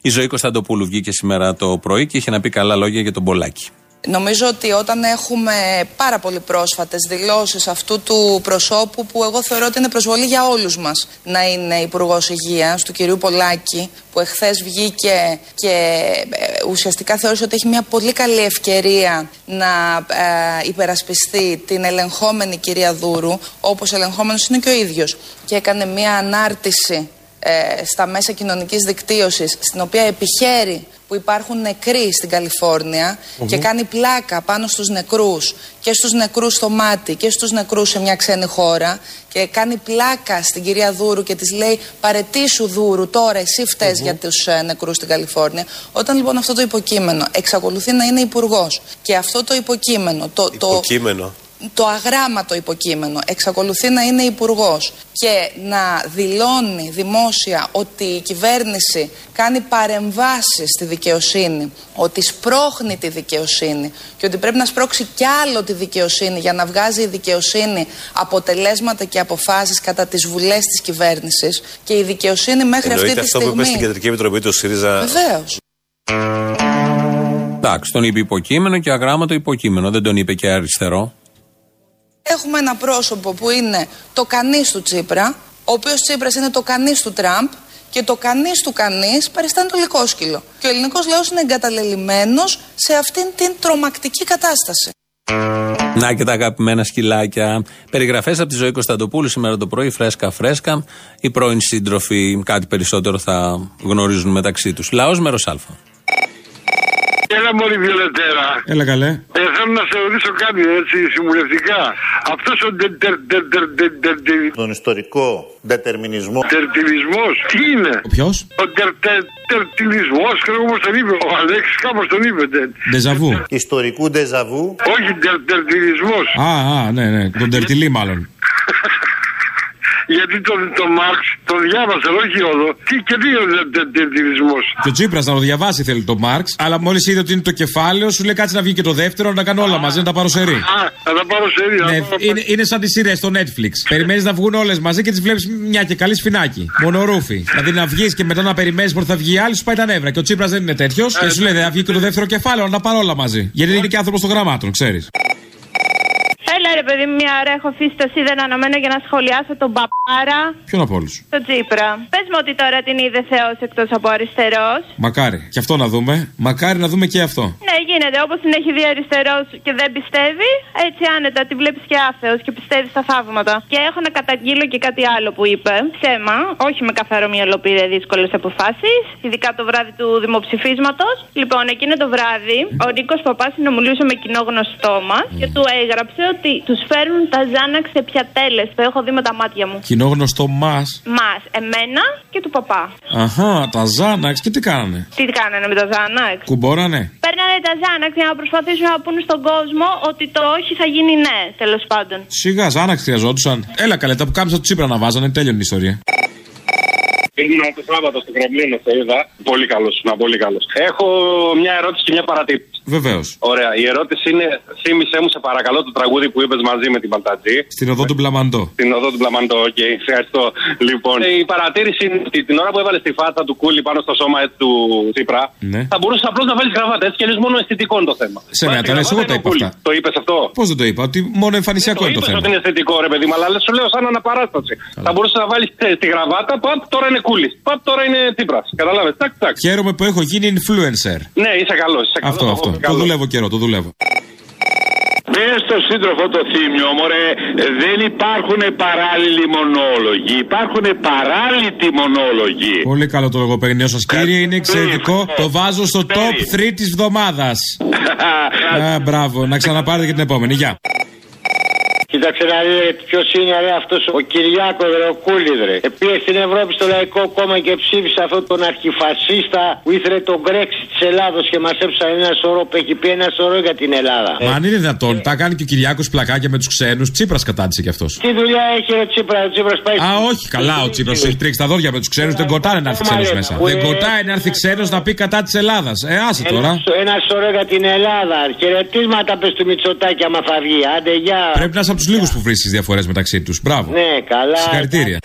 Speaker 2: η ζωή Κωνσταντοπούλου βγήκε σήμερα το πρωί και είχε να πει καλά λόγια για τον Πολάκη.
Speaker 17: Νομίζω ότι όταν έχουμε πάρα πολύ πρόσφατες δηλώσεις αυτού του προσώπου που εγώ θεωρώ ότι είναι προσβολή για όλους μας να είναι υπουργός Υγείας, του κυρίου Πολάκη, που εχθές βγήκε και ε, ουσιαστικά θεώρησε ότι έχει μια πολύ καλή ευκαιρία να ε, υπερασπιστεί την ελεγχόμενη κυρία Δούρου, όπως ελεγχόμενος είναι και ο ίδιος, και έκανε μια ανάρτηση ε, στα μέσα κοινωνικής δικτύωσης στην οποία επιχαίρει που υπάρχουν νεκροί στην καλιφορνια και κάνει πλάκα πάνω στους νεκρούς και στους νεκρούς στο μάτι και στους νεκρούς σε μια ξένη χώρα και κάνει πλάκα στην κυρία Δούρου και της λέει παρετήσου Δούρου τώρα εσύ φταίς για τους ε, νεκρούς στην Καλιφόρνια όταν λοιπόν αυτό το υποκείμενο εξακολουθεί να είναι υπουργός και αυτό το υποκείμενο το, το,
Speaker 18: Υποκείμενο.
Speaker 17: το αγράμματο υποκείμενο εξακολουθεί να είναι υπουργός και να δηλώνει δημόσια ότι η κυβέρνηση κάνει παρεμβάσεις στη δικαιοσύνη, ότι σπρώχνει τη δικαιοσύνη και ότι πρέπει να σπρώξει κι άλλο τη δικαιοσύνη για να βγάζει η δικαιοσύνη αποτελέσματα και αποφάσεις κατά τις βουλές της κυβέρνησης και η δικαιοσύνη μέχρι
Speaker 18: Εννοείται
Speaker 17: αυτή τη
Speaker 18: αυτό που είπες στην
Speaker 17: στιγμή...
Speaker 18: Κεντρική Επιτροπή του ΣΥΡΙΖΑ.
Speaker 17: Βεβαίως.
Speaker 2: Εντάξει, τον είπε υποκείμενο και αγράμματο υποκείμενο. Δεν τον είπε και αριστερό.
Speaker 17: Έχουμε ένα πρόσωπο που είναι το κανείς του Τσίπρα, ο οποίος Τσίπρας είναι το κανείς του Τραμπ και το κανείς του κανείς παριστάνει το λικόσκυλο. Και ο ελληνικός λαός είναι εγκαταλελειμμένος σε αυτήν την τρομακτική κατάσταση.
Speaker 2: Να και τα αγαπημένα σκυλάκια. Περιγραφές από τη ζωή Κωνσταντοπούλου σήμερα το πρωί, φρέσκα φρέσκα. Οι πρώην σύντροφοι κάτι περισσότερο θα γνωρίζουν μεταξύ τους. Λαός μέρος Α.
Speaker 19: Έλα μόλι Βιολετέρα.
Speaker 20: Έλα καλέ.
Speaker 19: Ε, θέλω να σε ρωτήσω κάτι έτσι συμβουλευτικά. Αυτός ο ντε- τε- τε- τε- τε- τε- τε-
Speaker 1: Τον ιστορικό δετερμινισμό.
Speaker 19: τερτιλισμός, τι είναι;
Speaker 20: Ο ποιος;
Speaker 19: Ο τερ- τε- τερτιλισμός, ξέρω εγώ πώς τον είπε. Ο Αλέξης κάπως τον είπε. τε-
Speaker 20: Ντεζαβού.
Speaker 1: Ιστορικού ντεζαβού.
Speaker 19: Όχι τερ- τερτιλισμός.
Speaker 20: Α, α, ναι, ναι. Τον τερτιλί μάλλον.
Speaker 19: Γιατί τον, τον Μάρξ τον διάβασα, όχι όλο. Τι, και τι είναι ο τε- τε- τερτιλισμός.
Speaker 20: Και ο Τσίπρας να το διαβάσει θέλει τον Μάρξ, αλλά μόλις είδε ότι είναι το κεφάλαιο, σου λέει κάτσε να βγει και το δεύτερο, να τα κάνω όλα μαζί, να τα πάρω σε ρί.
Speaker 19: Α, θα τα πάρω σε ρί.
Speaker 20: Ναι, είναι, είναι σαν τις σειρές στο Netflix. Περιμένεις να βγουν όλες μαζί και τις βλέπεις μια και καλή σφινάκι. Μονορούφι. δηλαδή να βγεις και μετά να περιμένεις πότε θα βγει η άλλη, σου πάει τα νεύρα. Και ο Τσίπρας δεν είναι τέτοιος. Και σου λέει δεν θα βγει και το δεύτερο κεφάλαιο, να τα πάρω όλα μαζί. Γιατί είναι και άνθρωπος των γραμμάτων, ξέρεις.
Speaker 18: Έλα ρε παιδί μου, μια ώρα έχω αφήσει το σίδερο αναμένο για να σχολιάσω τον παπάρα.
Speaker 20: Ποιον από όλους;
Speaker 18: Το Τσίπρα. Πες μου ότι τώρα την είδε Θεός εκτός από αριστερός.
Speaker 20: Μακάρι. Και αυτό να δούμε. Μακάρι να δούμε και αυτό.
Speaker 18: Ναι, γίνεται. Όπως την έχει δει αριστερός και δεν πιστεύει, έτσι άνετα τη βλέπεις και άθεο και πιστεύεις στα θαύματα. Και έχω να καταγγείλω και κάτι άλλο που είπε. Ψέμα, όχι με καθαρό μυαλό πήρε δύσκολες αποφάσεις, ειδικά το βράδυ του δημοψηφίσματος. Λοιπόν, εκείνο το βράδυ ο Νίκος Παπάς συνομιλούσε με κοινό γνωστό μας και του έγραψε ότι τους φέρνουν τα Ζάναξ σε πιατέλες. Το έχω δει με τα μάτια μου.
Speaker 20: Κοινό γνωστό μας.
Speaker 18: Μας, εμένα και του παπά.
Speaker 20: Αχά, τα Ζάναξ και τι κάνανε;
Speaker 18: Τι κάνανε με τα Ζάναξ.
Speaker 20: Κουμπόρανε;
Speaker 18: Παίρνανε τα Ζάναξ για να προσπαθήσουν να πούνε στον κόσμο ότι το όχι θα γίνει ναι, τέλος πάντων.
Speaker 20: Σιγά, Ζάναξ χρειαζόντουσαν. Έλα καλέ, τα που κάμισα του Τσίπρα να βάζανε, τέλειωνε η ιστορία.
Speaker 21: Ήμουν το Σάββατο στο Κρεμλίνο, σε είδα. Πολύ καλός, να πολύ καλός. Έχω μια ερώτηση και μια παρατήρηση.
Speaker 20: Βεβαίως.
Speaker 21: Ωραία. Η ερώτηση είναι, θύμισε μου σε παρακαλώ το τραγούδι που είπες μαζί με την Παλτατζή.
Speaker 20: Στην οδό του Μπλαμαντό.
Speaker 21: Στην οδό του Μπλαμαντό, ok. Okay. Ευχαριστώ. Λοιπόν, η παρατήρηση είναι ότι την ώρα που έβαλες τη φάτσα του Κούλη πάνω στο σώμα έτσι, του Τσίπρα,
Speaker 20: ναι.
Speaker 21: θα μπορούσες απλώς να βάλεις γραβάτα έτσι και λες μόνο αισθητικό είναι το θέμα.
Speaker 20: Σε μένα, τα εγώ τα είπα αυτά.
Speaker 21: Το είπες αυτό;
Speaker 20: Πώς δεν το είπα, ότι μόνο εμφανισιακό είναι το θέμα.
Speaker 21: ότι είναι αισθητικό, ρε παιδί μου, αλλά σου λέω σαν αναπαράσταση. Θα μπορούσες να βάλεις τη γραβάτα, παπ, τώρα είναι Κούλης. Παπ, τώρα είναι Τσίπρας. Καταλάβες. Τάκ, τάκ.
Speaker 20: Χαίρομαι που έχω γίνει influencer.
Speaker 21: Ναι, είσαι καλός.
Speaker 20: Αυτό, αυτό. Το δουλεύω καιρό, το δουλεύω.
Speaker 22: Πες στο σύντροφο το θύμιο, μωρέ, δεν υπάρχουν παράλληλοι μονόλογοι. Υπάρχουν παράλληλοι μονόλογοι.
Speaker 20: Πολύ καλό το λογοπαιγνίο σας, κύριε. Είναι εξαιρετικό. Το βάζω στο top 3 της εβδομάδας. μπράβο. Να ξαναπάρετε και την επόμενη. Γεια.
Speaker 23: Κοίταξε να δει ποιος είναι ρε, αυτός ο Κυριάκος ρε, ο Κούλιδρε. Επίες στην Ευρώπη στο Λαϊκό Κόμμα και ψήφισε αυτόν τον αρχιφασίστα που ήθελε τον Brexit της Ελλάδος και μας έψανε ένα σωρό που έχει πει ένα σωρό για την Ελλάδα.
Speaker 20: Μα αν είναι δυνατόν, τα κάνει και ο Κυριάκος πλακάκια με τους ξένους. Τσίπρας κατάντησε κι αυτός.
Speaker 23: Τι δουλειά έχει ο Τσίπρα, ο Τσίπρας πάει.
Speaker 20: Α, όχι, καλά ο Τσίπρας έχει τρίξει τα δόντια με τους ξένους. Δεν κοτάει να έρθει ξένος μέσα. Δεν κοτάει να έρθει ξένος να πει κατά της Ελλάδας. Ε, άσε τώρα.
Speaker 23: Ένα σωρό για την Ελλάδα. Χαιρετίσματα πες του Μητσοτάκη άμα θα βγει. Άντε, γεια.
Speaker 20: Πρέπει να είσαι από τους λίγους που βρίσκεις διαφορές μεταξύ τους. Μπράβο.
Speaker 23: Ναι, καλά.
Speaker 20: Συγχαρητήρια.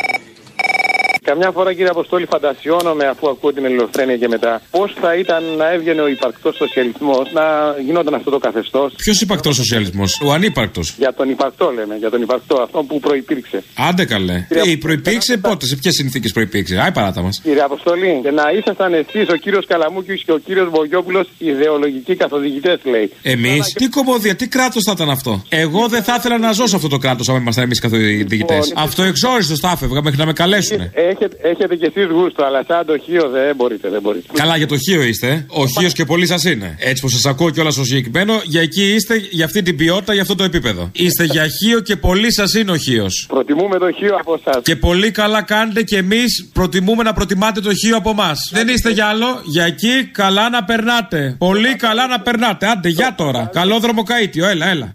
Speaker 24: Καμιά φορά, κύριε Αποστόλη, φαντασιώνομαι αφού ακούω την ελληνοφρένεια και μετά πώς θα ήταν να έβγαινε ο υπαρκτός σοσιαλισμός, να γινόταν αυτό το καθεστώς.
Speaker 20: Ποιος υπαρκτός σοσιαλισμός, ο ανύπαρκτος.
Speaker 24: Για τον υπαρκτό, λέμε, για τον υπαρκτό, αυτό που προπήρξε.
Speaker 20: Άντε καλέ. Ε, προπήρξε πότε, σε ποιες συνθήκες προπήρξε. Άι παράτα μας.
Speaker 24: Κύριε Αποστολή, και να ήσασταν εσείς, ο κύριος Καλαμούκης και ο κύριος Βογιόπουλος ιδεολογικοί καθοδηγητές, λέει.
Speaker 20: Εμείς, τι κομμόδια, τι κράτος θα ήταν αυτό; Εγώ δεν θα ήθελα να ζω σε αυτό το κράτος αν ήμασταν εμείς καθοδηγητές. Λοιπόν, αυτό εξόριστο θα έφευγα μέχρι να με καλέσουν.
Speaker 24: Έχετε, έχετε κι εσείς γούστο, αλλά σαν το χείο δεν μπορείτε, δεν μπορείτε.
Speaker 20: Καλά, για το χείο είστε. Ο χείος και πολύ σας είναι. Έτσι που σας ακούω κιόλας στο συγκεκριμένο, για εκεί είστε, για αυτή την ποιότητα, για αυτό το επίπεδο. Είστε για χείο και πολύ σας είναι ο χείος.
Speaker 24: Προτιμούμε το χείο από εσάς.
Speaker 20: Και πολύ καλά κάνετε και εμείς προτιμούμε να προτιμάτε το χείο από εμάς. Δεν είστε για άλλο, για εκεί καλά να περνάτε. Πολύ καλά να περνάτε. Άντε, για τώρα. Καλό δρομοκαίτιο, έλα, έλα.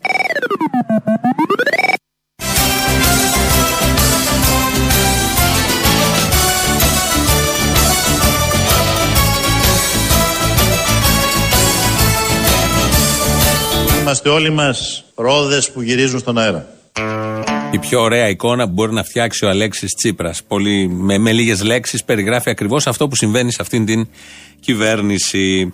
Speaker 1: Είμαστε όλοι μας ρόδες που γυρίζουν στον αέρα.
Speaker 2: Η πιο ωραία εικόνα που μπορεί να φτιάξει ο Αλέξης Τσίπρας. Με, με λίγες λέξεις περιγράφει ακριβώς αυτό που συμβαίνει σε αυτήν την κυβέρνηση.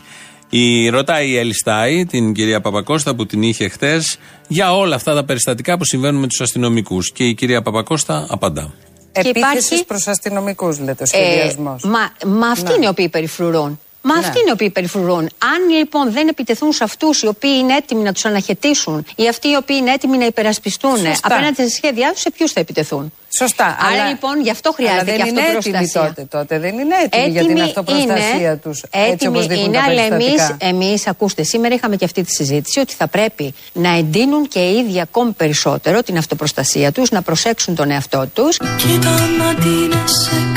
Speaker 2: Η, ρωτάει η Ελιστάη, την κυρία Παπακώστα που την είχε χθε, για όλα αυτά τα περιστατικά που συμβαίνουν με τους αστυνομικούς. Και η κυρία Παπακώστα απαντά.
Speaker 15: Επίθεσης υπάρχει... προς αστυνομικούς, λέτε, ο σχεδιασμός.
Speaker 4: Ε, μα, μα αυτοί είναι οι οποίοι περιφρουρούν. Μα ναι. αυτοί είναι οι οποίοι περιφρουρούν. Αν λοιπόν δεν επιτεθούν σε αυτούς οι οποίοι είναι έτοιμοι να τους αναχαιτήσουν ή αυτοί οι οποίοι είναι έτοιμοι να υπερασπιστούν Σωστά. απέναντι σε σχέδιά τους, σε ποιους θα επιτεθούν;
Speaker 15: Σωστά.
Speaker 4: Άρα αλλά, λοιπόν γι' αυτό χρειάζεται και αυτοπροστασία.
Speaker 15: Τότε, τότε δεν είναι έτοιμοι, έτοιμοι για την αυτοπροστασία τους.
Speaker 4: Έτοιμοι είναι, αλλά εμείς, εμείς, ακούστε, σήμερα είχαμε και αυτή τη συζήτηση ότι θα πρέπει να εντείνουν και οι ίδιοι ακόμη περισσότερο την αυτοπροστασία τους, να προσέξουν τον εαυτό τους. Κοίτα να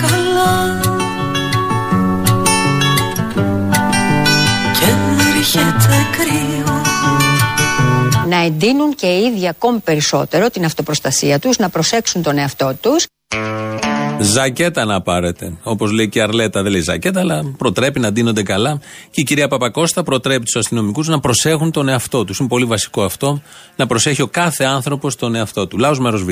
Speaker 4: καλά. Να εντείνουν και οι ίδιοι ακόμη περισσότερο την αυτοπροστασία τους, να προσέξουν τον εαυτό τους.
Speaker 2: Ζακέτα να πάρετε. Όπως λέει και η Αρλέτα, δεν λέει ζακέτα, αλλά προτρέπει να ντύνονται καλά. Και η κυρία Παπακώστα προτρέπει τους αστυνομικούς να προσέχουν τον εαυτό τους. Είναι πολύ βασικό αυτό. Να προσέχει ο κάθε άνθρωπος τον εαυτό του. Λάος μέρος Β.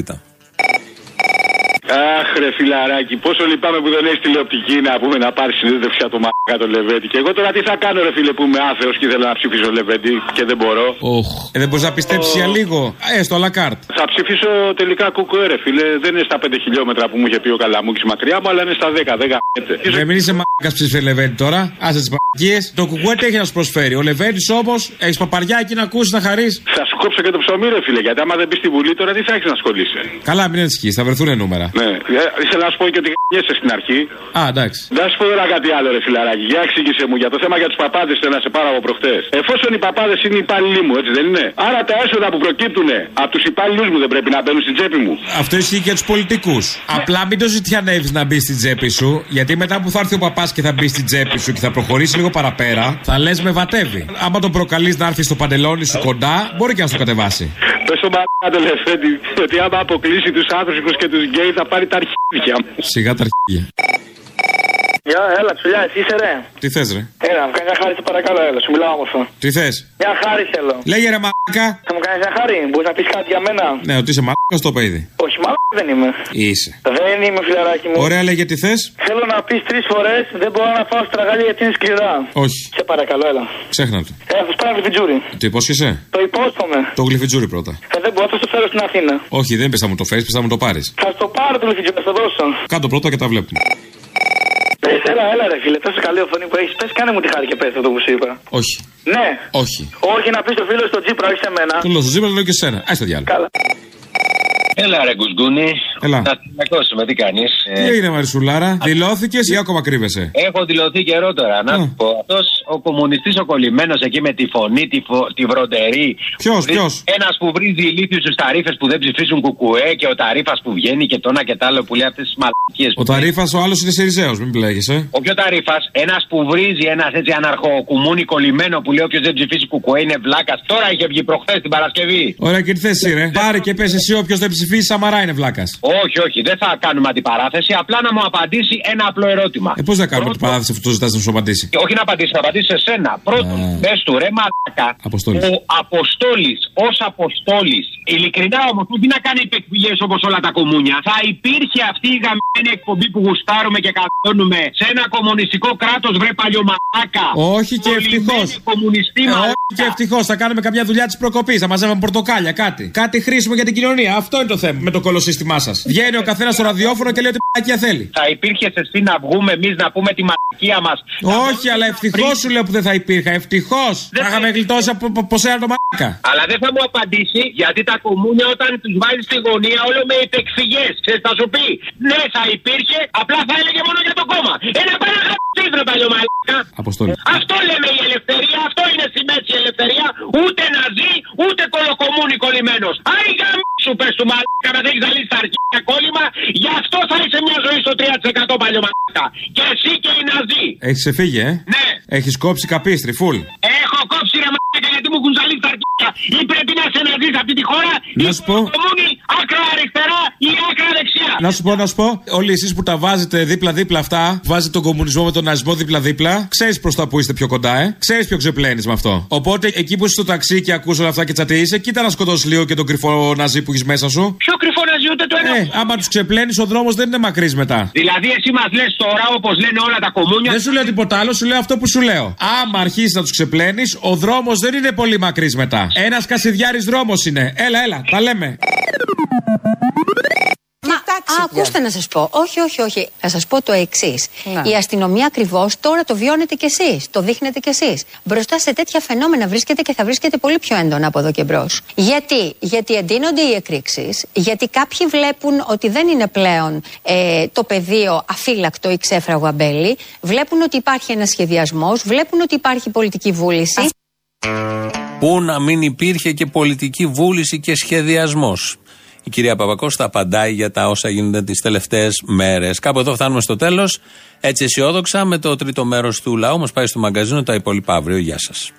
Speaker 22: Αχ, ρε φιλαράκι, πόσο λυπάμαι που δεν έχεις τηλεοπτική να πούμε να πάρεις συνέντευξη από το μαλάκα το Λεβέντι. Και εγώ τώρα τι θα κάνω, ρε φίλε, που είμαι άθεος και ήθελα να ψηφίσω Λεβέντι και δεν μπορώ.
Speaker 20: Οχ. Ε, δεν μπορείς να πιστέψεις για λίγο. Ε, στο αλακάρτ.
Speaker 22: Θα ψηφίσω τελικά κουκουέ, ρε φίλε. Δεν είναι στα 5 χιλιόμετρα που μου είχε πει ο Καλαμούκης μακριά μου, αλλά είναι στα 10, 10
Speaker 20: Δεν μην είσαι μαλάκας ψήφισε Λεβέντι τώρα. Άσε τις παπαγίε. Το κουκουέ τι έχει να σου προσφέρει. Ο Λεβέντι όμως έχεις παπαριά εκεί να ακούσεις να χαρείς.
Speaker 22: Θα σου κόψω και το ψωμί, ρε φίλε, γιατί άμα δεν μπει στη Βουλή τώρα τι θα έχεις να ασχολείσαι;
Speaker 20: Καλά, μην ανησυχεί, θα βρεθούν νούμερα.
Speaker 22: Ναι, ε, ήθελα να σου πω και ότι γ***εσαι στην αρχή.
Speaker 20: Α, εντάξει.
Speaker 22: Δεν σου πω τώρα κάτι άλλο, ρε φιλαράκι. Για εξήγησε μου για το θέμα για τους παπάδες, θέλω να σε πάρω από προχτές. Εφόσον οι παπάδες είναι οι υπάλληλοι μου, έτσι δεν είναι; Άρα τα έσοδα που προκύπτουν από τους υπάλληλους μου δεν πρέπει να μπαίνουν στην τσέπη μου.
Speaker 20: Αυτό ισχύει και τους πολιτικούς. Απλά μην το ζητιανεύεις να μπει στην τσέπη σου, γιατί μετά που θα έρθει ο παπάς και θα μπει στην τσέπη σου και θα προχωρήσει λίγο παραπέρα, θα λες με βατεύει. Άμα τον προκαλείς να έρθει στο παντελόνι σου κοντά, μπορεί και να σου κατεβάσει.
Speaker 22: Πες στον μπαρά το Λεφέντη ότι άμα αποκλείσει τους άνθρωπου και τους γκέι θα πάρει τα αρχίδια μου.
Speaker 20: Σιγά τα αρχίδια.
Speaker 25: Γεια, έλα, ψηλιά, εσύ είσαι ρε.
Speaker 20: Τι θες, ρε;
Speaker 25: Έλα, μου κάνεις μια χάρη, σε παρακαλώ, έλα, σου μιλάω όμορφα.
Speaker 20: Τι θες;
Speaker 25: Μια χάρη θέλω.
Speaker 20: Λέγε ρε μαλάκα.
Speaker 25: Θα μου κάνεις μια χάρη, μπορείς να πεις κάτι για μένα;
Speaker 20: Ναι, ότι είσαι μαλάκα το παιδί.
Speaker 25: Όχι, μάλλον δεν είμαι.
Speaker 20: Είσαι.
Speaker 25: Δεν είμαι, φιλαράκι μου.
Speaker 20: Ωραία, λέγε τι θες.
Speaker 25: Θέλω να πεις τρεις φορές δεν μπορώ να φάω στραγάλια γιατί είναι σκληρά.
Speaker 20: Όχι.
Speaker 25: Σε παρακαλώ, έλα.
Speaker 20: Ξέχνα το.
Speaker 25: Ε, θα σου πάρω γλυφιτζούρι.
Speaker 20: Το υπόσχεσαι.
Speaker 25: Το υπόσχομαι.
Speaker 20: Το γλυφιτζούρι πρώτα.
Speaker 25: Ε, δεν μπορώ, θα στο φέρω στην Αθήνα.
Speaker 20: Όχι, δεν πες να μου το φέρεις, πες να μου το πάρεις.
Speaker 25: Θα στο πάρω το γλυφιτζούρι, θα το δώσω.
Speaker 20: Κάτω πρώτα και τα βλέπουμε.
Speaker 25: Ε, έλα, έλα, ρε φίλε, τόσο καλή οθόνη που έχεις. Πες, κάνε μου τη χάρη και πες αυτό που σου είπα.
Speaker 20: Όχι.
Speaker 25: Ναι.
Speaker 20: Όχι.
Speaker 25: Όχι να πεις στο φίλο στο Τζίπρα, όχι σε μένα.
Speaker 20: Του λέω στο Τζίπρα, λέω και σένα. Α το διάλογο.
Speaker 25: Καλά.
Speaker 26: Έλα ρε Γκουσγκούνι.
Speaker 20: Έλα.
Speaker 26: Να την ακούσουμε, τι κάνεις;
Speaker 20: Τι έγινε, Μαρισουλάρα, δηλώθηκες ή ακόμα κρύβεσαι;
Speaker 26: Έχω δηλωθεί καιρό τώρα. Να σου πω. Αυτός ο κομμουνιστής ο κολλημένος εκεί με τη φωνή, τη, φο... τη βροντερή.
Speaker 20: Ποιος, ποιος;
Speaker 26: Ένας που βρίζει ηλίθιους στους ταρήφε που δεν ψηφίζουν κουκουέ και ο ταρήφα που βγαίνει και το ένα και το άλλο που λέει αυτές τις μαλακίες.
Speaker 20: Ο ταρήφα ο άλλος είναι Σιριζέος, μην πλέγεσαι.
Speaker 26: Όποιο ταρήφα, ένας που βρίζει ένας έτσι αναρχοκουμούνι κολλημένο που λέει όποιος δεν ψηφίσει κουκουέ είναι βλάκας. Τώρα είχε βγει προχθές την Παρασκευή.
Speaker 20: Ωραία, και τι θε, ρε. Πάρε και πες εσύ, όποιος δεν ψηφίσει, Σαμαρά είναι βλάκας.
Speaker 26: Όχι, όχι, δεν θα κάνουμε αντιπαράθεση. Απλά να μου απαντήσει ένα απλό ερώτημα.
Speaker 20: Ε, πώς θα κάνουμε αντιπαράθεση αφού το ζητάς να σου απαντήσει;
Speaker 26: Και όχι να απαντήσει, να απαντήσει σε σένα. Πρώτον, πες του ρε μαλάκα.
Speaker 20: Αποστόλης.
Speaker 26: Ο Αποστόλης, ως Αποστόλης, ειλικρινά όμως, δεν να κάνει υπεκφυγέ όπως όλα τα κομμούνια. Θα υπήρχε αυτή η γαμμένη εκπομπή που γουστάρουμε και καθόνουμε σε ένα κομμουνιστικό κράτος, βρε παλιωμαλάκα.
Speaker 20: Όχι και ευτυχώς.
Speaker 26: Κομμουνιστή
Speaker 20: Ε,
Speaker 26: μαλάκα.
Speaker 20: όχι και ευτυχώς. Θα κάνουμε καμιά δουλειά της προκοπής. Θα μαζεύουμε πορτοκάλια, κάτι. Κάτι χρήσιμο για την κοινωνία. Αυτό είναι το θέμα με το κολοσύστημά σας. Βγαίνει ο καθένας στο ραδιόφωνο και λέει ότι πακία θέλει.
Speaker 26: Θα υπήρχε εσύ να βγούμε εμείς να πούμε τη μαλακία μας.
Speaker 20: Όχι, αλλά ευτυχώς σου λέω που δεν θα υπήρχα. Ευτυχώς. Θα είχαμε γλιτώσει από, από σένα το μαλάκα.
Speaker 26: Αλλά δεν θα μου απαντήσει γιατί τα κομμούνια όταν τους βάζεις στη γωνία όλο με υπεξηγές. Ξέρεις, θα σου πει ναι, θα υπήρχε, απλά θα έλεγε μόνο για το κόμμα. Ένα παραγραφή, ρε παλιωμαλάκα.
Speaker 20: Αποστολή.
Speaker 26: Αυτό λέμε η ελευθερία, αυτό είναι στη μέση η ελευθερία. Ούτε να ζει, ούτε κολοκομούνι κολλημένος. Άι σου πες του μαλάκα να δεν έχει ζαλίσει τα αρχαία κόλλημα, γι' αυτό θα είσαι μια ζωή στο 3% παλιωμαλάκα. Και εσύ και οι Ναζί.
Speaker 20: Έχεις ξεφύγει, ε;
Speaker 26: Ναι.
Speaker 20: Έχεις κόψει καπίστρι, φουλ.
Speaker 26: Έχω κόψει ρε μαλάκα γιατί μου έχουν ζαλίσει τα αρχαία. Ή πρέπει να σε να ζεις αυτή τη χώρα,
Speaker 20: Να
Speaker 26: ή
Speaker 20: σου πω.
Speaker 26: κομμούνι, άκρα αριστερά ή άκρα δεξιά.
Speaker 20: Να σου πω, να σου πω, όλοι εσείς που τα βάζετε δίπλα-δίπλα αυτά, βάζετε τον κομμουνισμό με τον ναζισμό δίπλα-δίπλα, ξέρεις προς τα που είστε πιο κοντά, ε. Ξέρεις ποιο ξεπλένεις με αυτό. Οπότε εκεί που είσαι στο ταξί και ακούς όλα αυτά και τσατείσαι, κοίτα να σκοτώσεις λίγο και τον κρυφό ναζί που έχεις μέσα σου.
Speaker 26: Ποιο κρυφό να ζει ούτε το ένα.
Speaker 20: Ε, άμα τους ξεπλένεις, ο δρόμος δεν είναι μακρύς μετά.
Speaker 26: Δηλαδή, εσύ μας λες τώρα, όπως λένε όλα τα κομμούνια.
Speaker 20: Δεν σου λέω τίποτα άλλο, σου λέω αυτό που σου λέω. Άμα αρχίσεις να τους ξεπλένεις, ο δρόμος δεν είναι πολύ μακρύς μετά. Ένας κασιδιάρης δρόμος είναι. Έλα, έλα, τα λέμε.
Speaker 4: Μα, α, ακούστε να σας πω. Όχι, όχι, όχι. Θα σας πω το εξής.
Speaker 15: Να.
Speaker 4: Η αστυνομία ακριβώς τώρα το βιώνετε κι εσείς. Το δείχνετε κι εσείς. Μπροστά σε τέτοια φαινόμενα βρίσκεται και θα βρίσκεται πολύ πιο έντονα από εδώ και μπρος. Γιατί; Γιατί εντείνονται οι εκρήξεις, γιατί κάποιοι βλέπουν ότι δεν είναι πλέον ε, το πεδίο αφύλακτο ή ξέφραγο αμπέλι, βλέπουν ότι υπάρχει ένας σχεδιασμός, βλέπουν ότι υπάρχει πολιτική βούληση.
Speaker 2: Πού να μην υπήρχε και πολιτική βούληση και σχεδιασμός. Η κυρία Παπακώστα απαντάει για τα όσα γίνονται τις τελευταίες μέρες. Κάπου εδώ φτάνουμε στο τέλος. Έτσι αισιόδοξα με το τρίτο μέρος του λαού μας πάει στο μαγκαζίνο. Τα υπόλοιπα αύριο. Γεια σας.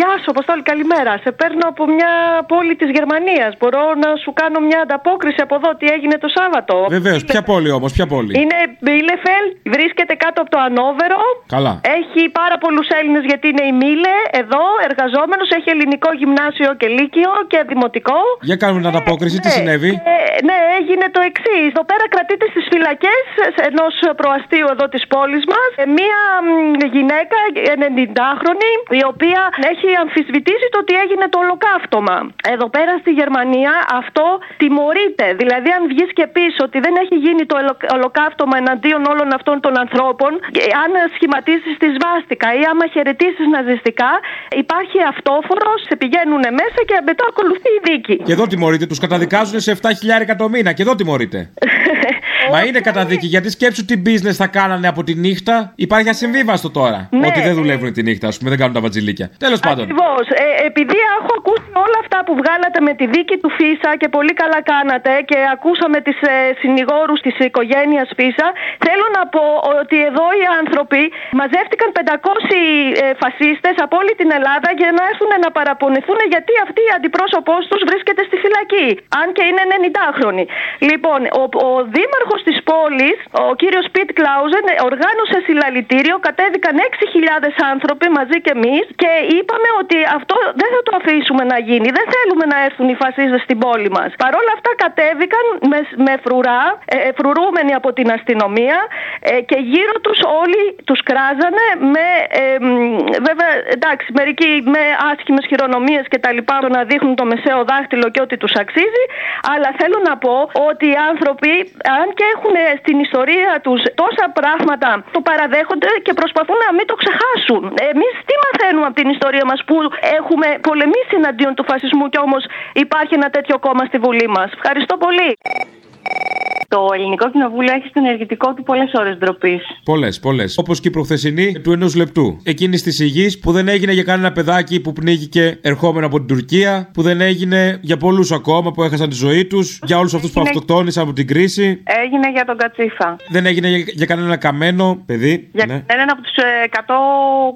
Speaker 27: Γεια σου, Αποστόλη, καλημέρα. Σε παίρνω από μια πόλη της Γερμανίας. Μπορώ να σου κάνω μια ανταπόκριση από εδώ τι έγινε το Σάββατο.
Speaker 20: Βεβαίως, ποια πόλη όμως, ποια πόλη;
Speaker 27: Είναι Μπίλεφελ, βρίσκεται κάτω από το Ανόβερο.
Speaker 20: Καλά.
Speaker 27: Έχει πάρα πολλούς Έλληνες γιατί είναι η Μίλε εδώ, εργαζόμενος. Έχει ελληνικό γυμνάσιο και λύκειο και δημοτικό.
Speaker 20: Για κάνουμε την ανταπόκριση, τι συνέβη;
Speaker 27: Ε, ναι, έγινε το εξής. Εδώ πέρα κρατείται στις φυλακές ενός προαστίου εδώ της πόλης μας μία μ, γυναίκα 90χρονη η οποία έχει αμφισβητήσει το ότι έγινε το ολοκαύτωμα. Εδώ πέρα στη Γερμανία αυτό τιμωρείται. Δηλαδή, αν βγεις και πεις ότι δεν έχει γίνει το ολο- ολοκαύτωμα εναντίον όλων αυτών των ανθρώπων, και αν σχηματίσεις τη σβάστηκα ή άμα χαιρετήσεις ναζιστικά, υπάρχει αυτόφορος, σε πηγαίνουν μέσα και μετά ακολουθεί η δίκη.
Speaker 20: Και εδώ τιμωρείται, τους καταδικάζουν σε 7.000 το μήνα. Και εδώ τιμωρείται. Μα είναι καταδίκη, γιατί σκέψου τι business θα κάνανε από τη νύχτα. Υπάρχει ασυμβίβαστο τώρα.
Speaker 27: Ναι.
Speaker 20: Ότι δεν δουλεύουν τη νύχτα, ας πούμε, δεν κάνουν τα βατζιλίκια. Τέλος πάντων.
Speaker 27: Ακριβώς. Ε, επειδή έχω ακούσει όλα αυτά που βγάλατε με τη δίκη του Φίσα και πολύ καλά κάνατε και ακούσαμε τις ε, συνηγόρους της οικογένειας Φίσα, θέλω να πω ότι εδώ οι άνθρωποι μαζεύτηκαν 500 ε, φασίστες από όλη την Ελλάδα για να έρθουν να παραπονεθούν γιατί αυτή η αντιπρόσωπός τους βρίσκεται στη φυλακή. Αν και είναι 90χρονη. Λοιπόν, ο, ο δήμαρχος της πόλης, ο κύριος Πιτ Κλάουζεν, οργάνωσε συλλαλητήριο, κατέβηκαν 6.000 άνθρωποι μαζί και εμείς και είπαμε ότι αυτό δεν θα το αφήσουμε να γίνει. Δεν θέλουμε να έρθουν οι φασίστες στην πόλη μας. Παρ' όλα αυτά κατέβηκαν με, με φρουρά, ε, ε, φρουρούμενοι από την αστυνομία ε, και γύρω τους όλοι τους κράζανε με. Ε, μ, βέβαια, εντάξει, μερικοί με άσχημες χειρονομίες και τα λοιπά, το να δείχνουν το μεσαίο δάχτυλο και ότι τους αξίζει. Αλλά θέλω να πω ότι οι άνθρωποι, αν και έχουν στην ιστορία τους τόσα πράγματα, το παραδέχονται και προσπαθούν να μην το ξεχάσουν. Εμείς τι μαθαίνουμε από την ιστορία μας που έχουμε πολεμήσει εναντίον του φασισμού και όμως υπάρχει ένα τέτοιο κόμμα στη Βουλή μας. Ευχαριστώ πολύ.
Speaker 28: Το Ελληνικό Κοινοβούλιο έχει στο ενεργητικό του πολλές ώρες ντροπής.
Speaker 20: Πολλές, πολλές. Όπως και η προχθεσινή του ενός λεπτού. Εκείνης της υγιής που δεν έγινε για κανένα παιδάκι που πνίγηκε ερχόμενο από την Τουρκία, που δεν έγινε για πολλούς ακόμα που έχασαν τη ζωή τους, για όλους αυτούς που
Speaker 28: Έγινε-
Speaker 20: αυτοκτόνησαν από την κρίση.
Speaker 28: Έγινε για τον Κατσίφα.
Speaker 20: Δεν έγινε για, για κανένα καμένο παιδί.
Speaker 28: Για
Speaker 20: ναι.
Speaker 28: έναν από τους 100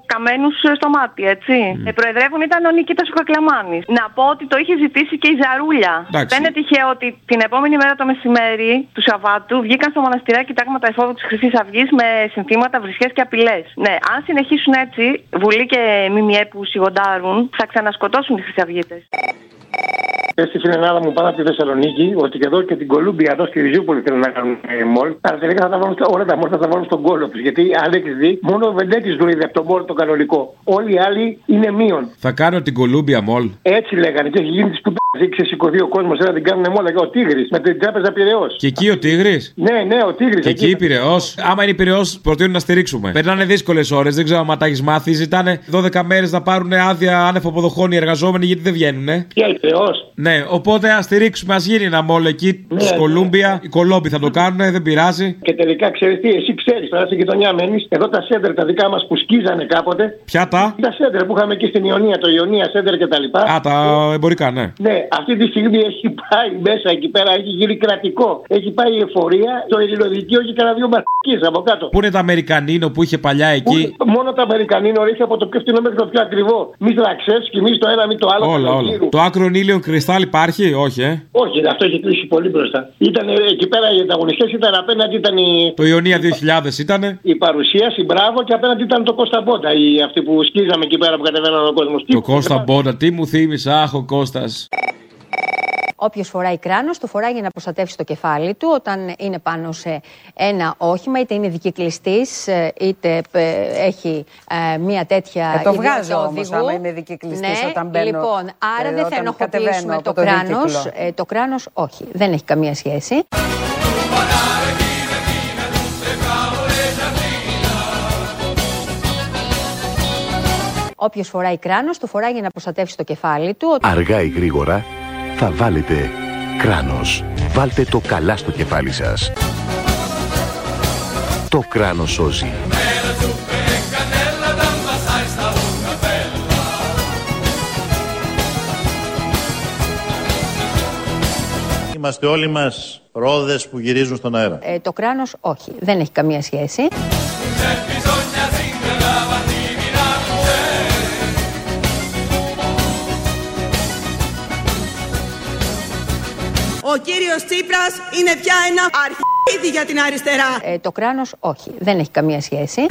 Speaker 28: καμένους στο μάτι, έτσι. Ε, προεδρεύουν ήταν ο Νικήτα ο Κακλαμάνη. Να πω ότι το είχε ζητήσει και η Ζαρούλια.
Speaker 20: Εντάξει.
Speaker 28: Δεν είναι τυχαίο ότι την επόμενη μέρα το μεσημέρι τους Σαββάτου βγήκαν στο μοναστηράκι τάγματα εφόδου της Χρυσής Αυγής με συνθήματα, βρισχές και απειλές. Ναι, αν συνεχίσουν έτσι, Βουλή και ΜΜΕ που σιγοντάρουν, θα ξανασκοτώσουν τι Χρυσαυγίτε.
Speaker 29: Πες στην Ελλάδα μου πάνω από τη Θεσσαλονίκη ότι και εδώ και την Κολούμπια εδώ στη Ριζούπολη θέλουν να κάνουν ε, μολ. Αλλά τελικά θα τα βάλουν, στα- όλα τα μολ θα τα βάλουν στον κόλο τους. Γιατί αν έχει δει, μόνο ο Βεντέτης δουλεύει από τον μολ το κανονικό. Όλοι οι άλλοι είναι μείον.
Speaker 20: Θα κάνω την Κολούμπια Μολ.
Speaker 29: Έτσι λέγανε και έχει γίνει τη πουτά. Έχει ξεσηκωθεί ο κόσμος, να την κάνουν μόλα. Και ο Τίγρης με την τράπεζα Πυραιός.
Speaker 20: Και εκεί ο Τίγρης;
Speaker 29: Ναι, ναι, ο Τίγρης.
Speaker 20: Και εκεί η Πυραιός; Άμα είναι Πυραιός, προτείνουν να στηρίξουμε. Περνάνε δύσκολες ώρες, δεν ξέρω αν τα έχεις μάθει. Ζητάνε 12 μέρες να πάρουν άδεια άνευ αποδοχών οι εργαζόμενοι γιατί δεν βγαίνουν.
Speaker 29: Και η Πυραιός.
Speaker 20: Ναι, οπότε ας στηρίξουμε, ας γίνει ένα μόλο εκεί
Speaker 29: Ναι,
Speaker 20: της
Speaker 29: ναι.
Speaker 20: Κολούμπια. Οι Κολόμποι θα το κάνουν, δεν πειράζει.
Speaker 29: Και τελικά ξέρεις τι, εσύ ξέρεις, τώρα στη γειτονιά μένει. Εδώ τα σέντερ τα δικά μας που σκίζανε κάποτε.
Speaker 20: Ποια τα;
Speaker 29: Τα σέντερ που είχαμε εκεί στην Ιωνία, το Ιωνία σέντερ κτλ.
Speaker 20: Α, τα εμπορικά, ναι.
Speaker 29: Ναι, αυτή τη στιγμή έχει πάει μέσα εκεί πέρα, έχει γίνει κρατικό. Έχει πάει η εφορία, το ελληνοδικείο έχει κανένα δύο μαρκίε από κάτω.
Speaker 20: Πού είναι τα Αμερικανίνο που είχε παλιά εκεί;
Speaker 29: Που Μόνο τα Αμερικανίνο έχει από το πιο φθηνό μέχρι το πιο ακριβό. Μη θραξέ και μη το ένα, μη το άλλο.
Speaker 20: Όλα, όλα.
Speaker 29: Πανεγύρου.
Speaker 20: Το άκρο ήλιον κρυστάλλ υπάρχει, όχι, ε.
Speaker 29: Όχι, αυτό έχει κλείσει πολύ μπροστά. Ήταν ε, εκεί πέρα οι ανταγωνιστές, ήταν απέναντι ήταν η,
Speaker 20: Το Ιωνία 2000 ήτανε;
Speaker 29: η παρουσίαση, μπράβο, και απέναντι ήταν το Κώστα Μπόντα. Οι, αυτοί που σκίζαμε εκεί πέρα που κατεβαίναν ο κόσμος.
Speaker 20: Το Κώστα Μπόντα, τι μου θύμισε, αχ ο Κώστας.
Speaker 4: Όποιος φοράει κράνος, το φοράει για να προστατεύσει το κεφάλι του όταν είναι πάνω σε ένα όχημα, είτε είναι δικυκλιστής, είτε ε, έχει ε, μία τέτοια.
Speaker 15: Ε, το
Speaker 4: ιδιότητα
Speaker 15: βγάζω όμως,
Speaker 4: οδηγού.
Speaker 15: άμα είμαι δικυκλιστής
Speaker 4: ναι,
Speaker 15: όταν μπαίνω,
Speaker 4: Λοιπόν, άρα
Speaker 15: ε,
Speaker 4: δεν θα
Speaker 15: όταν κατεβαίνω
Speaker 4: ενοχοποιήσουμε
Speaker 15: από
Speaker 4: το,
Speaker 15: το
Speaker 4: κράνος.
Speaker 15: δίκυκλο.
Speaker 4: Ε, το κράνος, όχι, δεν έχει καμία σχέση. Όποιος φοράει κράνος, το φοράει για να προστατεύσει το κεφάλι του.
Speaker 16: Αργά ή γρήγορα θα βάλετε κράνος. Βάλτε το καλά στο κεφάλι σας. Το κράνος σώζει.
Speaker 1: Είμαστε όλοι μας ρόδες που γυρίζουν στον αέρα.
Speaker 4: Ε, το κράνος, όχι, δεν έχει καμία σχέση.
Speaker 3: Ο κύριος Τσίπρας είναι πια ένα αρχίδι για την αριστερά.
Speaker 4: Ε, το κράνος όχι, δεν έχει καμία σχέση.